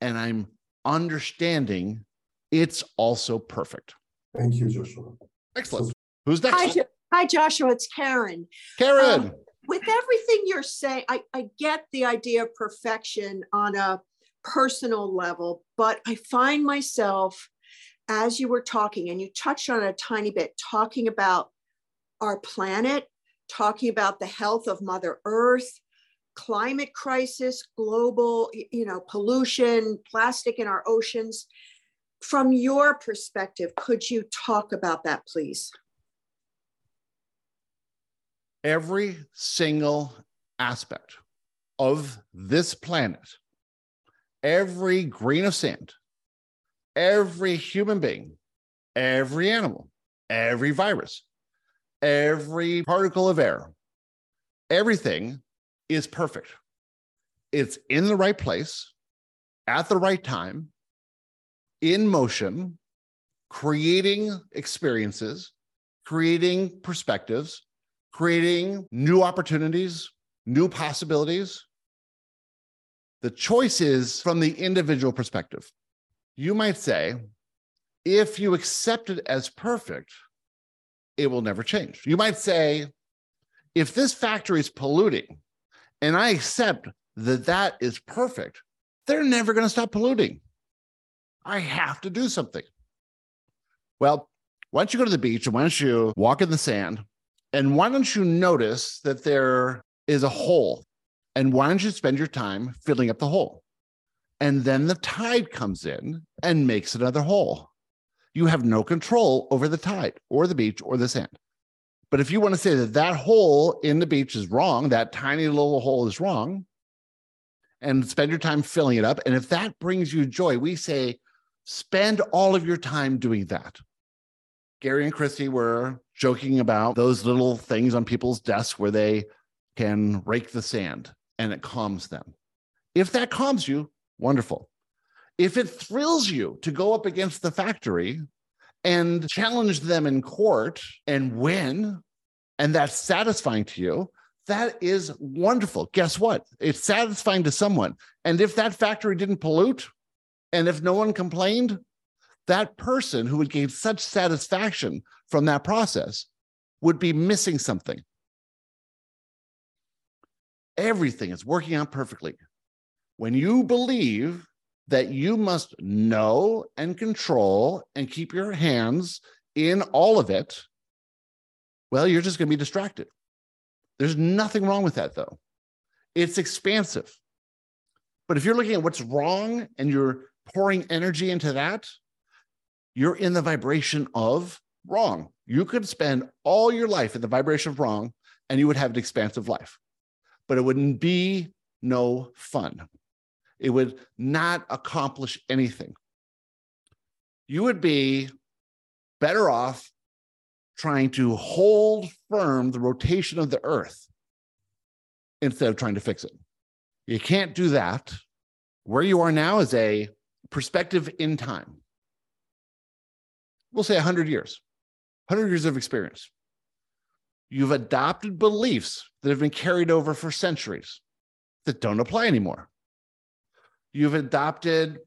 and I'm understanding it's also perfect. Thank you, Joshua. Excellent. Who's next? Hi, Jo- Hi, Joshua. It's Karen. Karen. Um, with everything you're saying, I, I get the idea of perfection on a personal level, but I find myself, as you were talking, and you touched on a tiny bit, talking about our planet, talking about the health of Mother Earth, climate crisis, global, you know, pollution, plastic in our oceans. From your perspective, could you talk about that, please? Every single aspect of this planet, every grain of sand, every human being, every animal, every virus, every particle of air, everything is perfect. It's in the right place, at the right time, in motion, creating experiences, creating perspectives, creating new opportunities, new possibilities. The choice is from the individual perspective. You might say, if you accept it as perfect, it will never change. You might say, if this factory is polluting and I accept that that is perfect, they're never going to stop polluting. I have to do something. Well, why don't you go to the beach and why don't you walk in the sand and why don't you notice that there is a hole? And why don't you spend your time filling up the hole? And then the tide comes in and makes another hole. You have no control over the tide or the beach or the sand. But if you want to say that that hole in the beach is wrong, that tiny little hole is wrong, and spend your time filling it up. And if that brings you joy, we say, spend all of your time doing that. Gary and Christy were joking about those little things on people's desks where they can rake the sand and it calms them. If that calms you, wonderful. If it thrills you to go up against the factory and challenge them in court and win, and that's satisfying to you, that is wonderful. Guess what? It's satisfying to someone. And if that factory didn't pollute, and if no one complained, that person who would gain such satisfaction from that process would be missing something. Everything is working out perfectly. When you believe that you must know and control and keep your hands in all of it, well, you're just going to be distracted. There's nothing wrong with that, though. It's expansive. But if you're looking at what's wrong and you're pouring energy into that, you're in the vibration of wrong. You could spend all your life in the vibration of wrong and you would have an expansive life, but it wouldn't be no fun. It would not accomplish anything. You would be better off trying to hold firm the rotation of the earth instead of trying to fix it. You can't do that. Where you are now is a perspective in time. We'll say 100 years, 100 years of experience. You've adopted beliefs that have been carried over for centuries that don't apply anymore. You've adopted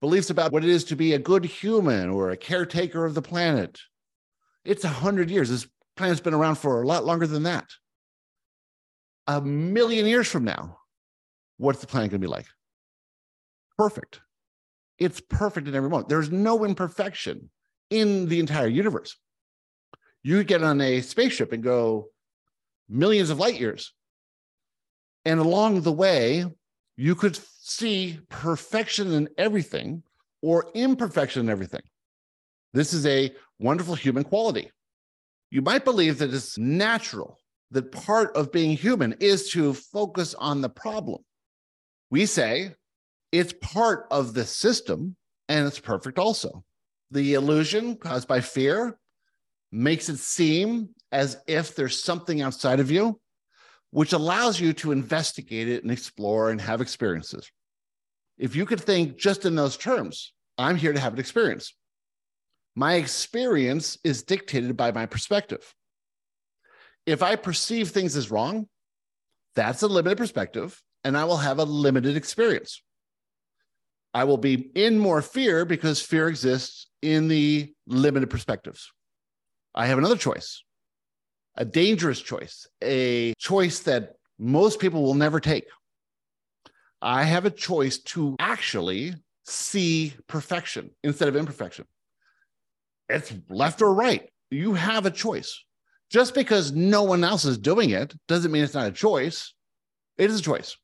beliefs about what it is to be a good human or a caretaker of the planet. It's 100 years. This planet's been around for a lot longer than that. A million years from now, what's the planet going to be like? Perfect. It's perfect in every moment. There's no imperfection in the entire universe. You get on a spaceship and go millions of light years. And along the way, you could see perfection in everything or imperfection in everything. This is a wonderful human quality. You might believe that it's natural that part of being human is to focus on the problem. We say it's part of the system and it's perfect also. The illusion caused by fear makes it seem as if there's something outside of you, which allows you to investigate it and explore and have experiences. If you could think just in those terms, I'm here to have an experience. My experience is dictated by my perspective. If I perceive things as wrong, that's a limited perspective, and I will have a limited experience. I will be in more fear because fear exists in the limited perspectives. I have another choice, a dangerous choice, a choice that most people will never take. I have a choice to actually see perfection instead of imperfection. It's left or right. You have a choice. Just because no one else is doing it doesn't mean it's not a choice. It is a choice.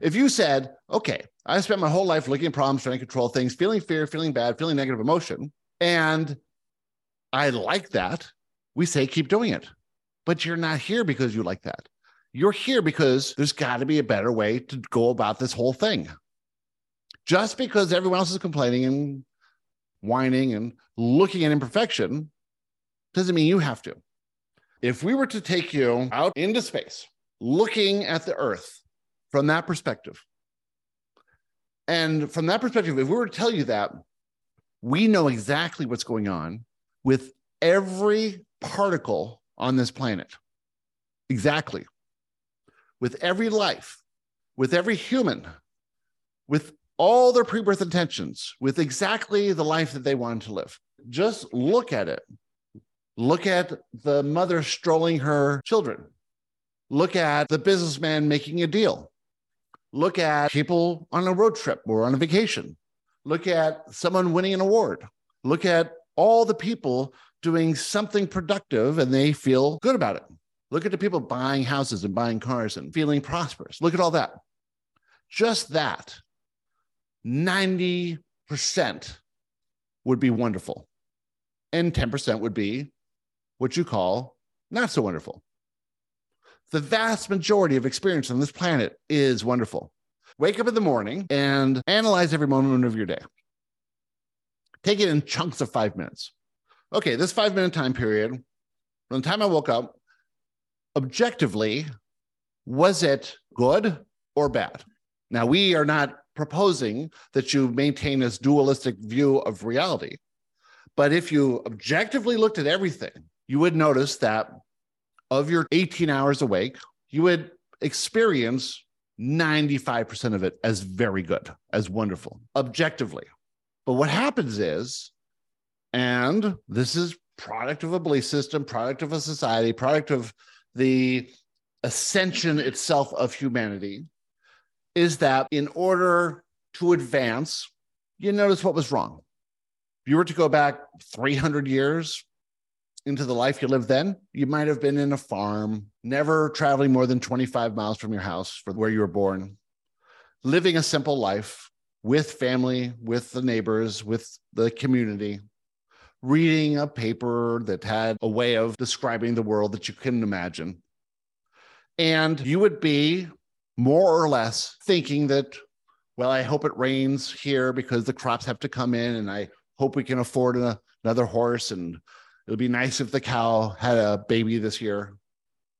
If you said, okay, I spent my whole life looking at problems, trying to control things, feeling fear, feeling bad, feeling negative emotion, and I like that, we say keep doing it. But you're not here because you like that. You're here because there's got to be a better way to go about this whole thing. Just because everyone else is complaining and whining and looking at imperfection doesn't mean you have to. If we were to take you out into space, looking at the Earth from that perspective, and from that perspective, if we were to tell you that, we know exactly what's going on with every particle on this planet. Exactly. With every life, with every human, with all their pre birth intentions, with exactly the life that they wanted to live. Just look at it. Look at the mother strolling her children. Look at the businessman making a deal. Look at people on a road trip or on a vacation. Look at someone winning an award. Look at all the people doing something productive and they feel good about it. Look at the people buying houses and buying cars and feeling prosperous. Look at all that. Just that, 90% would be wonderful. And 10% would be what you call not so wonderful. The vast majority of experience on this planet is wonderful. Wake up in the morning and analyze every moment of your day. Take it in chunks of five minutes. Okay, this five minute time period, from the time I woke up, objectively, was it good or bad? Now, we are not proposing that you maintain this dualistic view of reality. But if you objectively looked at everything, you would notice that of your 18 hours awake, you would experience 95% of it as very good, as wonderful, objectively. But what happens is, and this is product of a belief system, product of a society, product of the ascension itself of humanity, is that in order to advance, you notice what was wrong. If you were to go back 300 years into the life you lived then, you might have been in a farm, never traveling more than 25 miles from your house for where you were born, living a simple life with family, with the neighbors, with the community, reading a paper that had a way of describing the world that you couldn't imagine. And you would be more or less thinking that, well, I hope it rains here because the crops have to come in, and I hope we can afford a, another horse, and it'll be nice if the cow had a baby this year.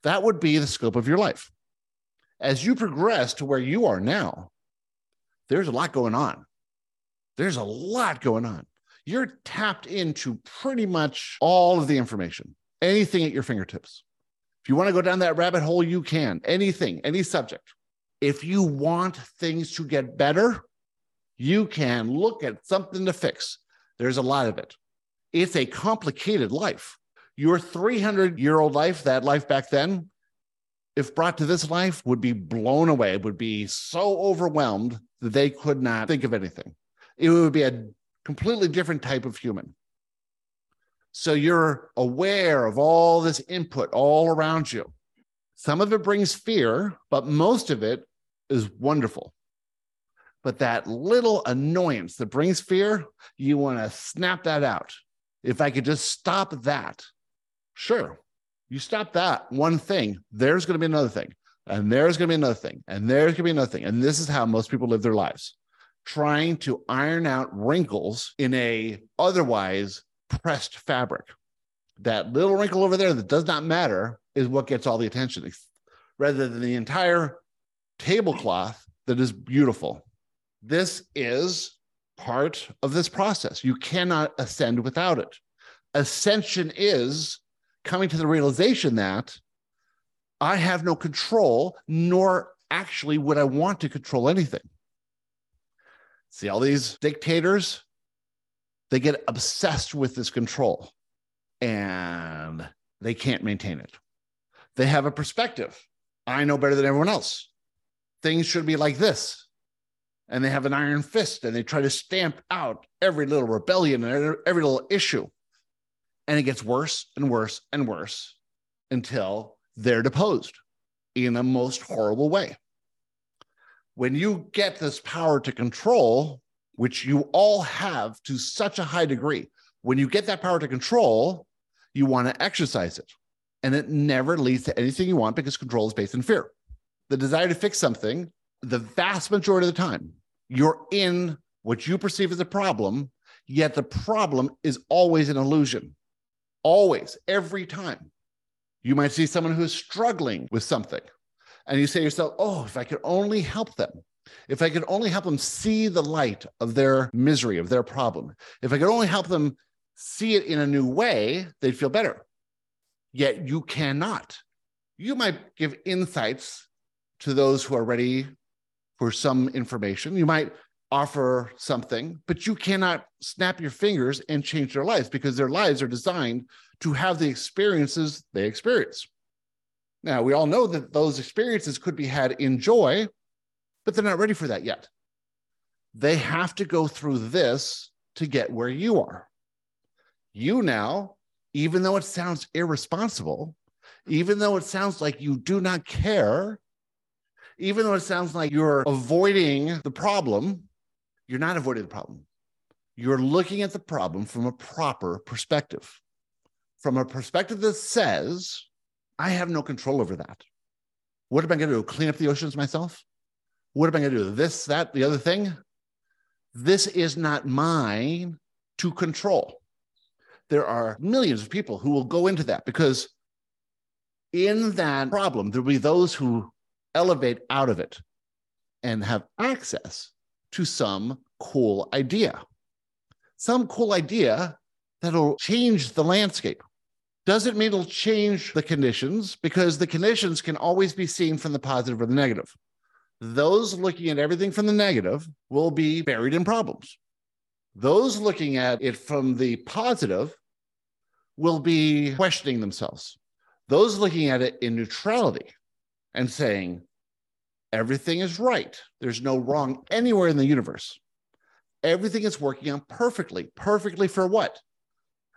That would be the scope of your life. As you progress to where you are now, there's a lot going on. There's a lot going on. You're tapped into pretty much all of the information, anything at your fingertips. If you want to go down that rabbit hole, you can. Anything, any subject. If you want things to get better, you can look at something to fix. There's a lot of it. It's a complicated life. Your 300 year old life, that life back then, if brought to this life, would be blown away, would be so overwhelmed that they could not think of anything. It would be a completely different type of human. So you're aware of all this input all around you. Some of it brings fear, but most of it is wonderful. But that little annoyance that brings fear, you want to snap that out. If I could just stop that, sure. You stop that one thing, there's going to be another thing, and there's going to be another thing, and there's going to be another thing. And this is how most people live their lives trying to iron out wrinkles in a otherwise pressed fabric. That little wrinkle over there that does not matter is what gets all the attention, rather than the entire tablecloth that is beautiful. This is part of this process. You cannot ascend without it. Ascension is coming to the realization that I have no control, nor actually would I want to control anything. See, all these dictators, they get obsessed with this control and they can't maintain it. They have a perspective. I know better than everyone else. Things should be like this. And they have an iron fist and they try to stamp out every little rebellion and every little issue. And it gets worse and worse and worse until they're deposed in a most horrible way when you get this power to control, which you all have to such a high degree, when you get that power to control, you want to exercise it. And it never leads to anything you want because control is based in fear. The desire to fix something, the vast majority of the time, you're in what you perceive as a problem, yet the problem is always an illusion. Always, every time. You might see someone who's struggling with something and you say to yourself, oh, if I could only help them, if I could only help them see the light of their misery, of their problem, if I could only help them see it in a new way, they'd feel better. Yet you cannot. You might give insights to those who are ready for some information. You might offer something, but you cannot snap your fingers and change their lives because their lives are designed to have the experiences they experience. Now, we all know that those experiences could be had in joy, but they're not ready for that yet. They have to go through this to get where you are. You now, even though it sounds irresponsible, even though it sounds like you do not care, even though it sounds like you're avoiding the problem, you're not avoiding the problem. You're looking at the problem from a proper perspective, from a perspective that says, I have no control over that. What am I going to do? Clean up the oceans myself? What am I going to do? This, that, the other thing? This is not mine to control. There are millions of people who will go into that because in that problem, there will be those who elevate out of it and have access to some cool idea, some cool idea that'll change the landscape doesn't mean it'll change the conditions because the conditions can always be seen from the positive or the negative. Those looking at everything from the negative will be buried in problems. Those looking at it from the positive will be questioning themselves. Those looking at it in neutrality and saying, everything is right. There's no wrong anywhere in the universe. Everything is working out perfectly. Perfectly for what?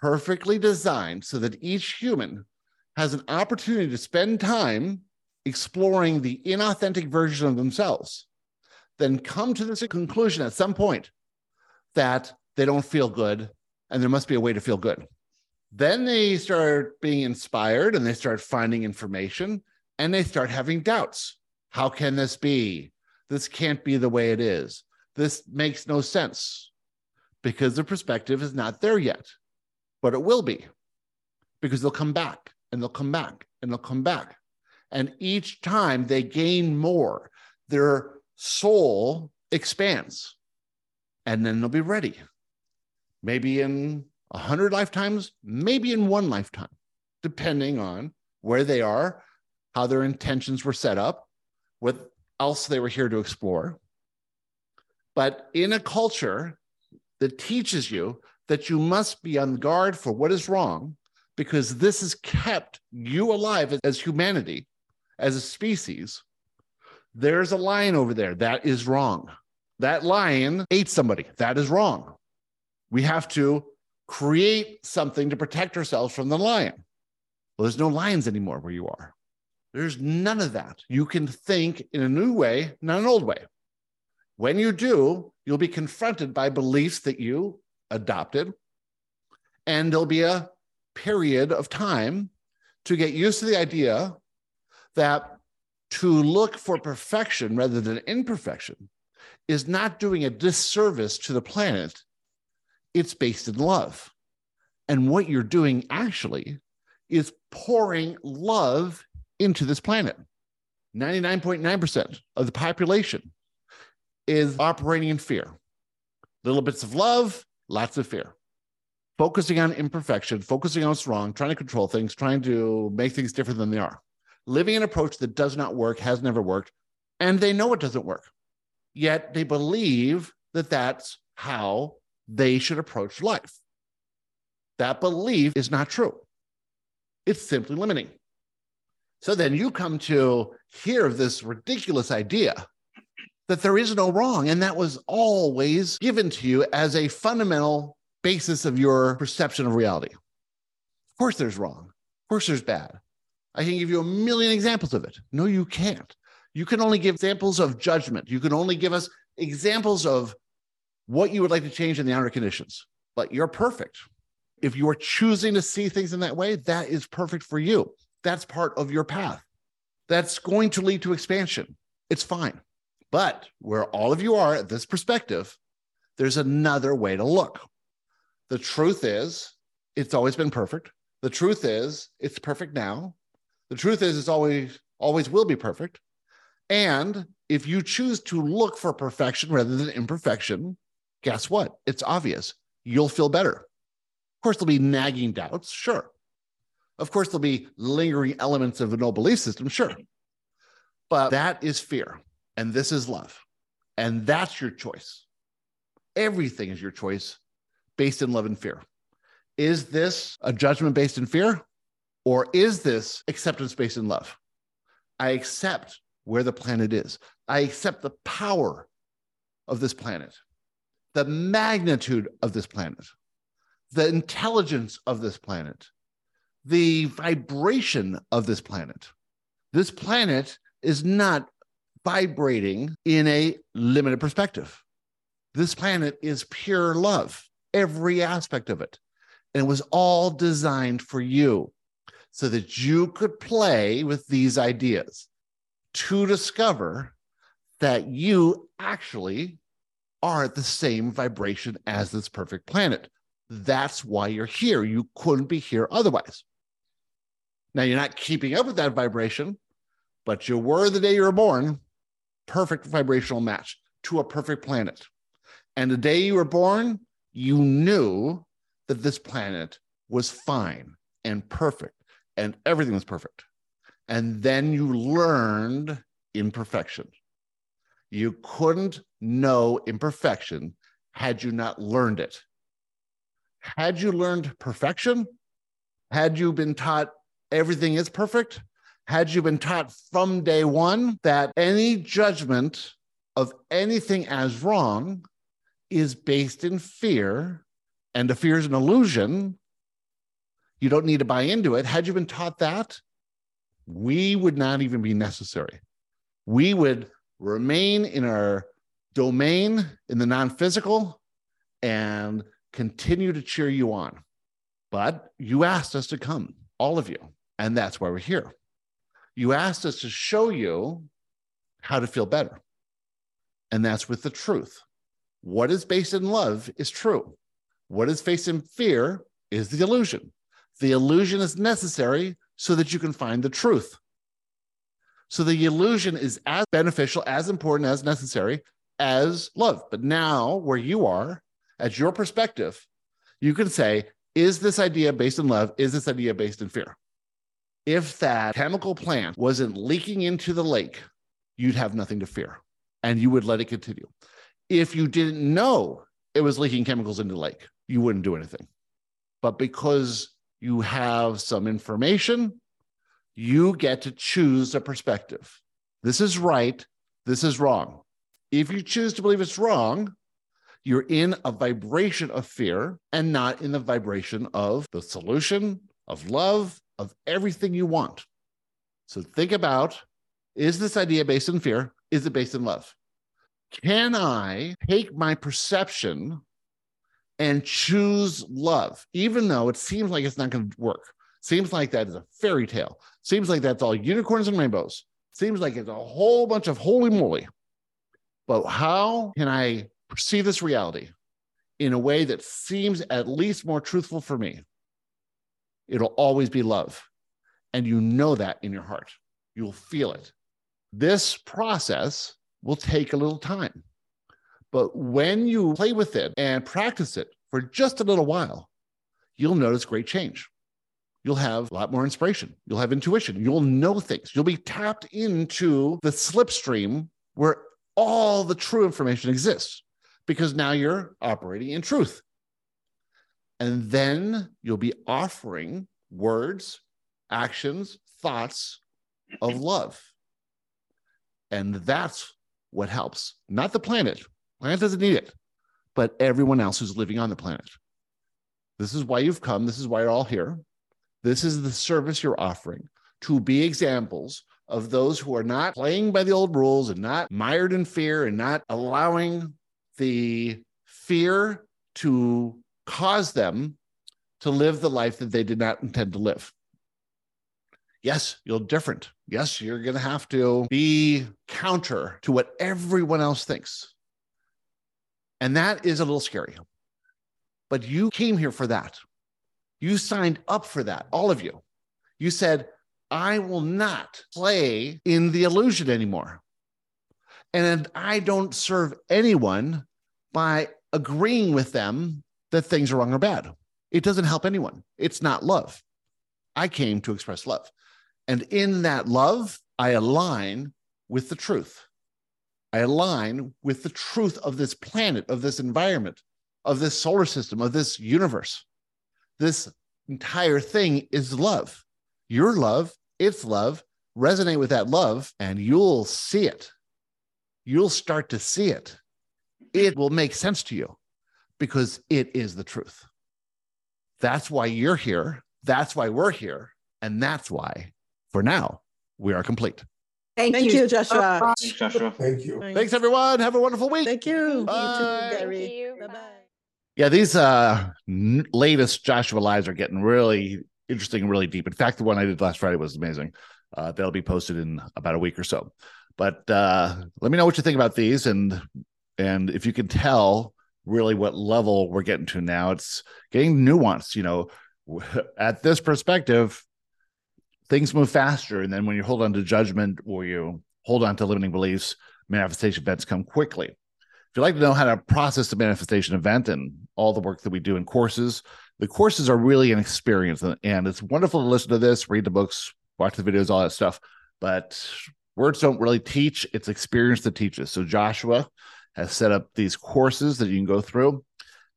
perfectly designed so that each human has an opportunity to spend time exploring the inauthentic version of themselves, then come to this conclusion at some point that they don't feel good and there must be a way to feel good. Then they start being inspired and they start finding information and they start having doubts. How can this be? This can't be the way it is. This makes no sense because the perspective is not there yet but it will be because they'll come back and they'll come back and they'll come back. And each time they gain more, their soul expands. and then they'll be ready. Maybe in a hundred lifetimes, maybe in one lifetime, depending on where they are, how their intentions were set up, what else they were here to explore. But in a culture that teaches you that you must be on guard for what is wrong, because this has kept you alive as humanity, as a species, there's a lion over there. That is wrong. That lion ate somebody. That is wrong. We have to create something to protect ourselves from the lion. Well, there's no lions anymore where you are. There's none of that. You can think in a new way, not an old way. When you do, you'll be confronted by beliefs that you adopted, and there'll be a period of time to get used to the idea that to look for perfection rather than imperfection is not doing a disservice to the planet. It's based in love. And what you're doing actually is pouring love into this planet. 99.9% of the population is operating in fear. Little bits of love, lots of fear. Focusing on imperfection, focusing on what's wrong, trying to control things, trying to make things different than they are. Living an approach that does not work, has never worked, and they know it doesn't work. Yet they believe that that's how they should approach life. That belief is not true. It's simply limiting. So then you come to hear of this ridiculous idea that there is no wrong. And that was always given to you as a fundamental basis of your perception of reality. Of course, there's wrong. Of course, there's bad. I can give you a million examples of it. No, you can't. You can only give examples of judgment. You can only give us examples of what you would like to change in the outer conditions. But you're perfect. If you are choosing to see things in that way, that is perfect for you. That's part of your path. That's going to lead to expansion. It's fine. But where all of you are at this perspective, there's another way to look. The truth is, it's always been perfect. The truth is, it's perfect now. The truth is, it's always always will be perfect. And if you choose to look for perfection rather than imperfection, guess what? It's obvious. You'll feel better. Of course, there'll be nagging doubts, sure. Of course, there'll be lingering elements of a no belief system, sure. But that is fear. And this is love. And that's your choice. Everything is your choice based in love and fear. Is this a judgment based in fear? Or is this acceptance based in love? I accept where the planet is. I accept the power of this planet, the magnitude of this planet, the intelligence of this planet, the vibration of this planet. This planet is not vibrating in a limited perspective. This planet is pure love, every aspect of it. And it was all designed for you so that you could play with these ideas to discover that you actually are at the same vibration as this perfect planet. That's why you're here. You couldn't be here otherwise. Now, you're not keeping up with that vibration, but you were the day you were born perfect vibrational match to a perfect planet. And the day you were born, you knew that this planet was fine and perfect and everything was perfect. And then you learned imperfection. You couldn't know imperfection had you not learned it. Had you learned perfection, had you been taught everything is perfect, had you been taught from day one that any judgment of anything as wrong is based in fear, and the fear is an illusion, you don't need to buy into it. Had you been taught that, we would not even be necessary. We would remain in our domain in the non physical and continue to cheer you on. But you asked us to come, all of you. And that's why we're here. You asked us to show you how to feel better. And that's with the truth. What is based in love is true. What is based in fear is the illusion. The illusion is necessary so that you can find the truth. So the illusion is as beneficial, as important, as necessary as love. But now, where you are, as your perspective, you can say, is this idea based in love? Is this idea based in fear? If that chemical plant wasn't leaking into the lake, you'd have nothing to fear and you would let it continue. If you didn't know it was leaking chemicals into the lake, you wouldn't do anything. But because you have some information, you get to choose a perspective. This is right. This is wrong. If you choose to believe it's wrong, you're in a vibration of fear and not in the vibration of the solution, of love, of everything you want. So think about is this idea based in fear? Is it based in love? Can I take my perception and choose love, even though it seems like it's not going to work? Seems like that is a fairy tale. Seems like that's all unicorns and rainbows. Seems like it's a whole bunch of holy moly. But how can I perceive this reality in a way that seems at least more truthful for me? It'll always be love. And you know that in your heart. You'll feel it. This process will take a little time. But when you play with it and practice it for just a little while, you'll notice great change. You'll have a lot more inspiration. You'll have intuition. You'll know things. You'll be tapped into the slipstream where all the true information exists because now you're operating in truth. And then you'll be offering words, actions, thoughts of love. And that's what helps, not the planet. Planet doesn't need it, but everyone else who's living on the planet. This is why you've come. This is why you're all here. This is the service you're offering to be examples of those who are not playing by the old rules and not mired in fear and not allowing the fear to cause them to live the life that they did not intend to live. Yes, you're different. Yes, you're going to have to be counter to what everyone else thinks. And that is a little scary. But you came here for that. You signed up for that, all of you. You said, I will not play in the illusion anymore. And I don't serve anyone by agreeing with them that things are wrong or bad. It doesn't help anyone. It's not love. I came to express love. And in that love, I align with the truth. I align with the truth of this planet, of this environment, of this solar system, of this universe. This entire thing is love. Your love, its love, resonate with that love, and you'll see it. You'll start to see it. It will make sense to you because it is the truth. That's why you're here. That's why we're here. And that's why, for now, we are complete. Thank, Thank you, you, Joshua. so much. Thanks, Joshua. Thank you. Thanks, everyone. Have a wonderful week. Thank you. Bye. You too, Gary. Thank you. Bye-bye. Yeah, these uh n- latest Joshua lives are getting really interesting and really deep. In fact, the one I did last Friday was amazing. Uh, they'll be posted in about a week or so. But uh, let me know what you think about these, and and if you can tell really what level we're getting to now. It's getting nuanced. You know, at this perspective, things move faster, and then when you hold on to judgment or you hold on to limiting beliefs, manifestation events come quickly. If you'd like to know how to process the manifestation event and all the work that we do in courses, the courses are really an experience. And it's wonderful to listen to this, read the books, watch the videos, all that stuff. But words don't really teach, it's experience that teaches. So Joshua has set up these courses that you can go through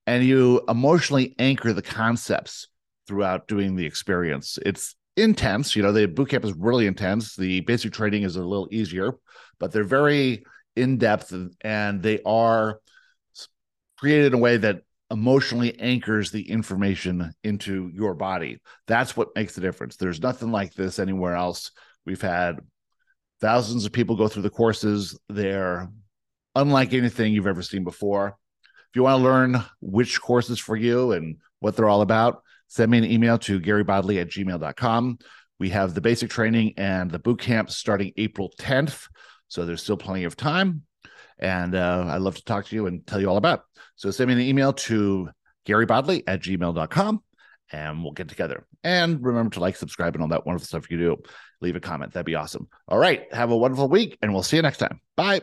and you emotionally anchor the concepts throughout doing the experience. It's intense. You know, the boot camp is really intense. The basic training is a little easier, but they're very in depth and they are created in a way that emotionally anchors the information into your body. That's what makes the difference. There's nothing like this anywhere else. We've had thousands of people go through the courses. They're unlike anything you've ever seen before. If you want to learn which courses for you and what they're all about, send me an email to garybodley at gmail.com. We have the basic training and the boot camp starting April 10th. So there's still plenty of time. And uh, I'd love to talk to you and tell you all about. So send me an email to garybodley at gmail.com and we'll get together. And remember to like, subscribe, and all that wonderful stuff you do. Leave a comment. That'd be awesome. All right. Have a wonderful week, and we'll see you next time. Bye.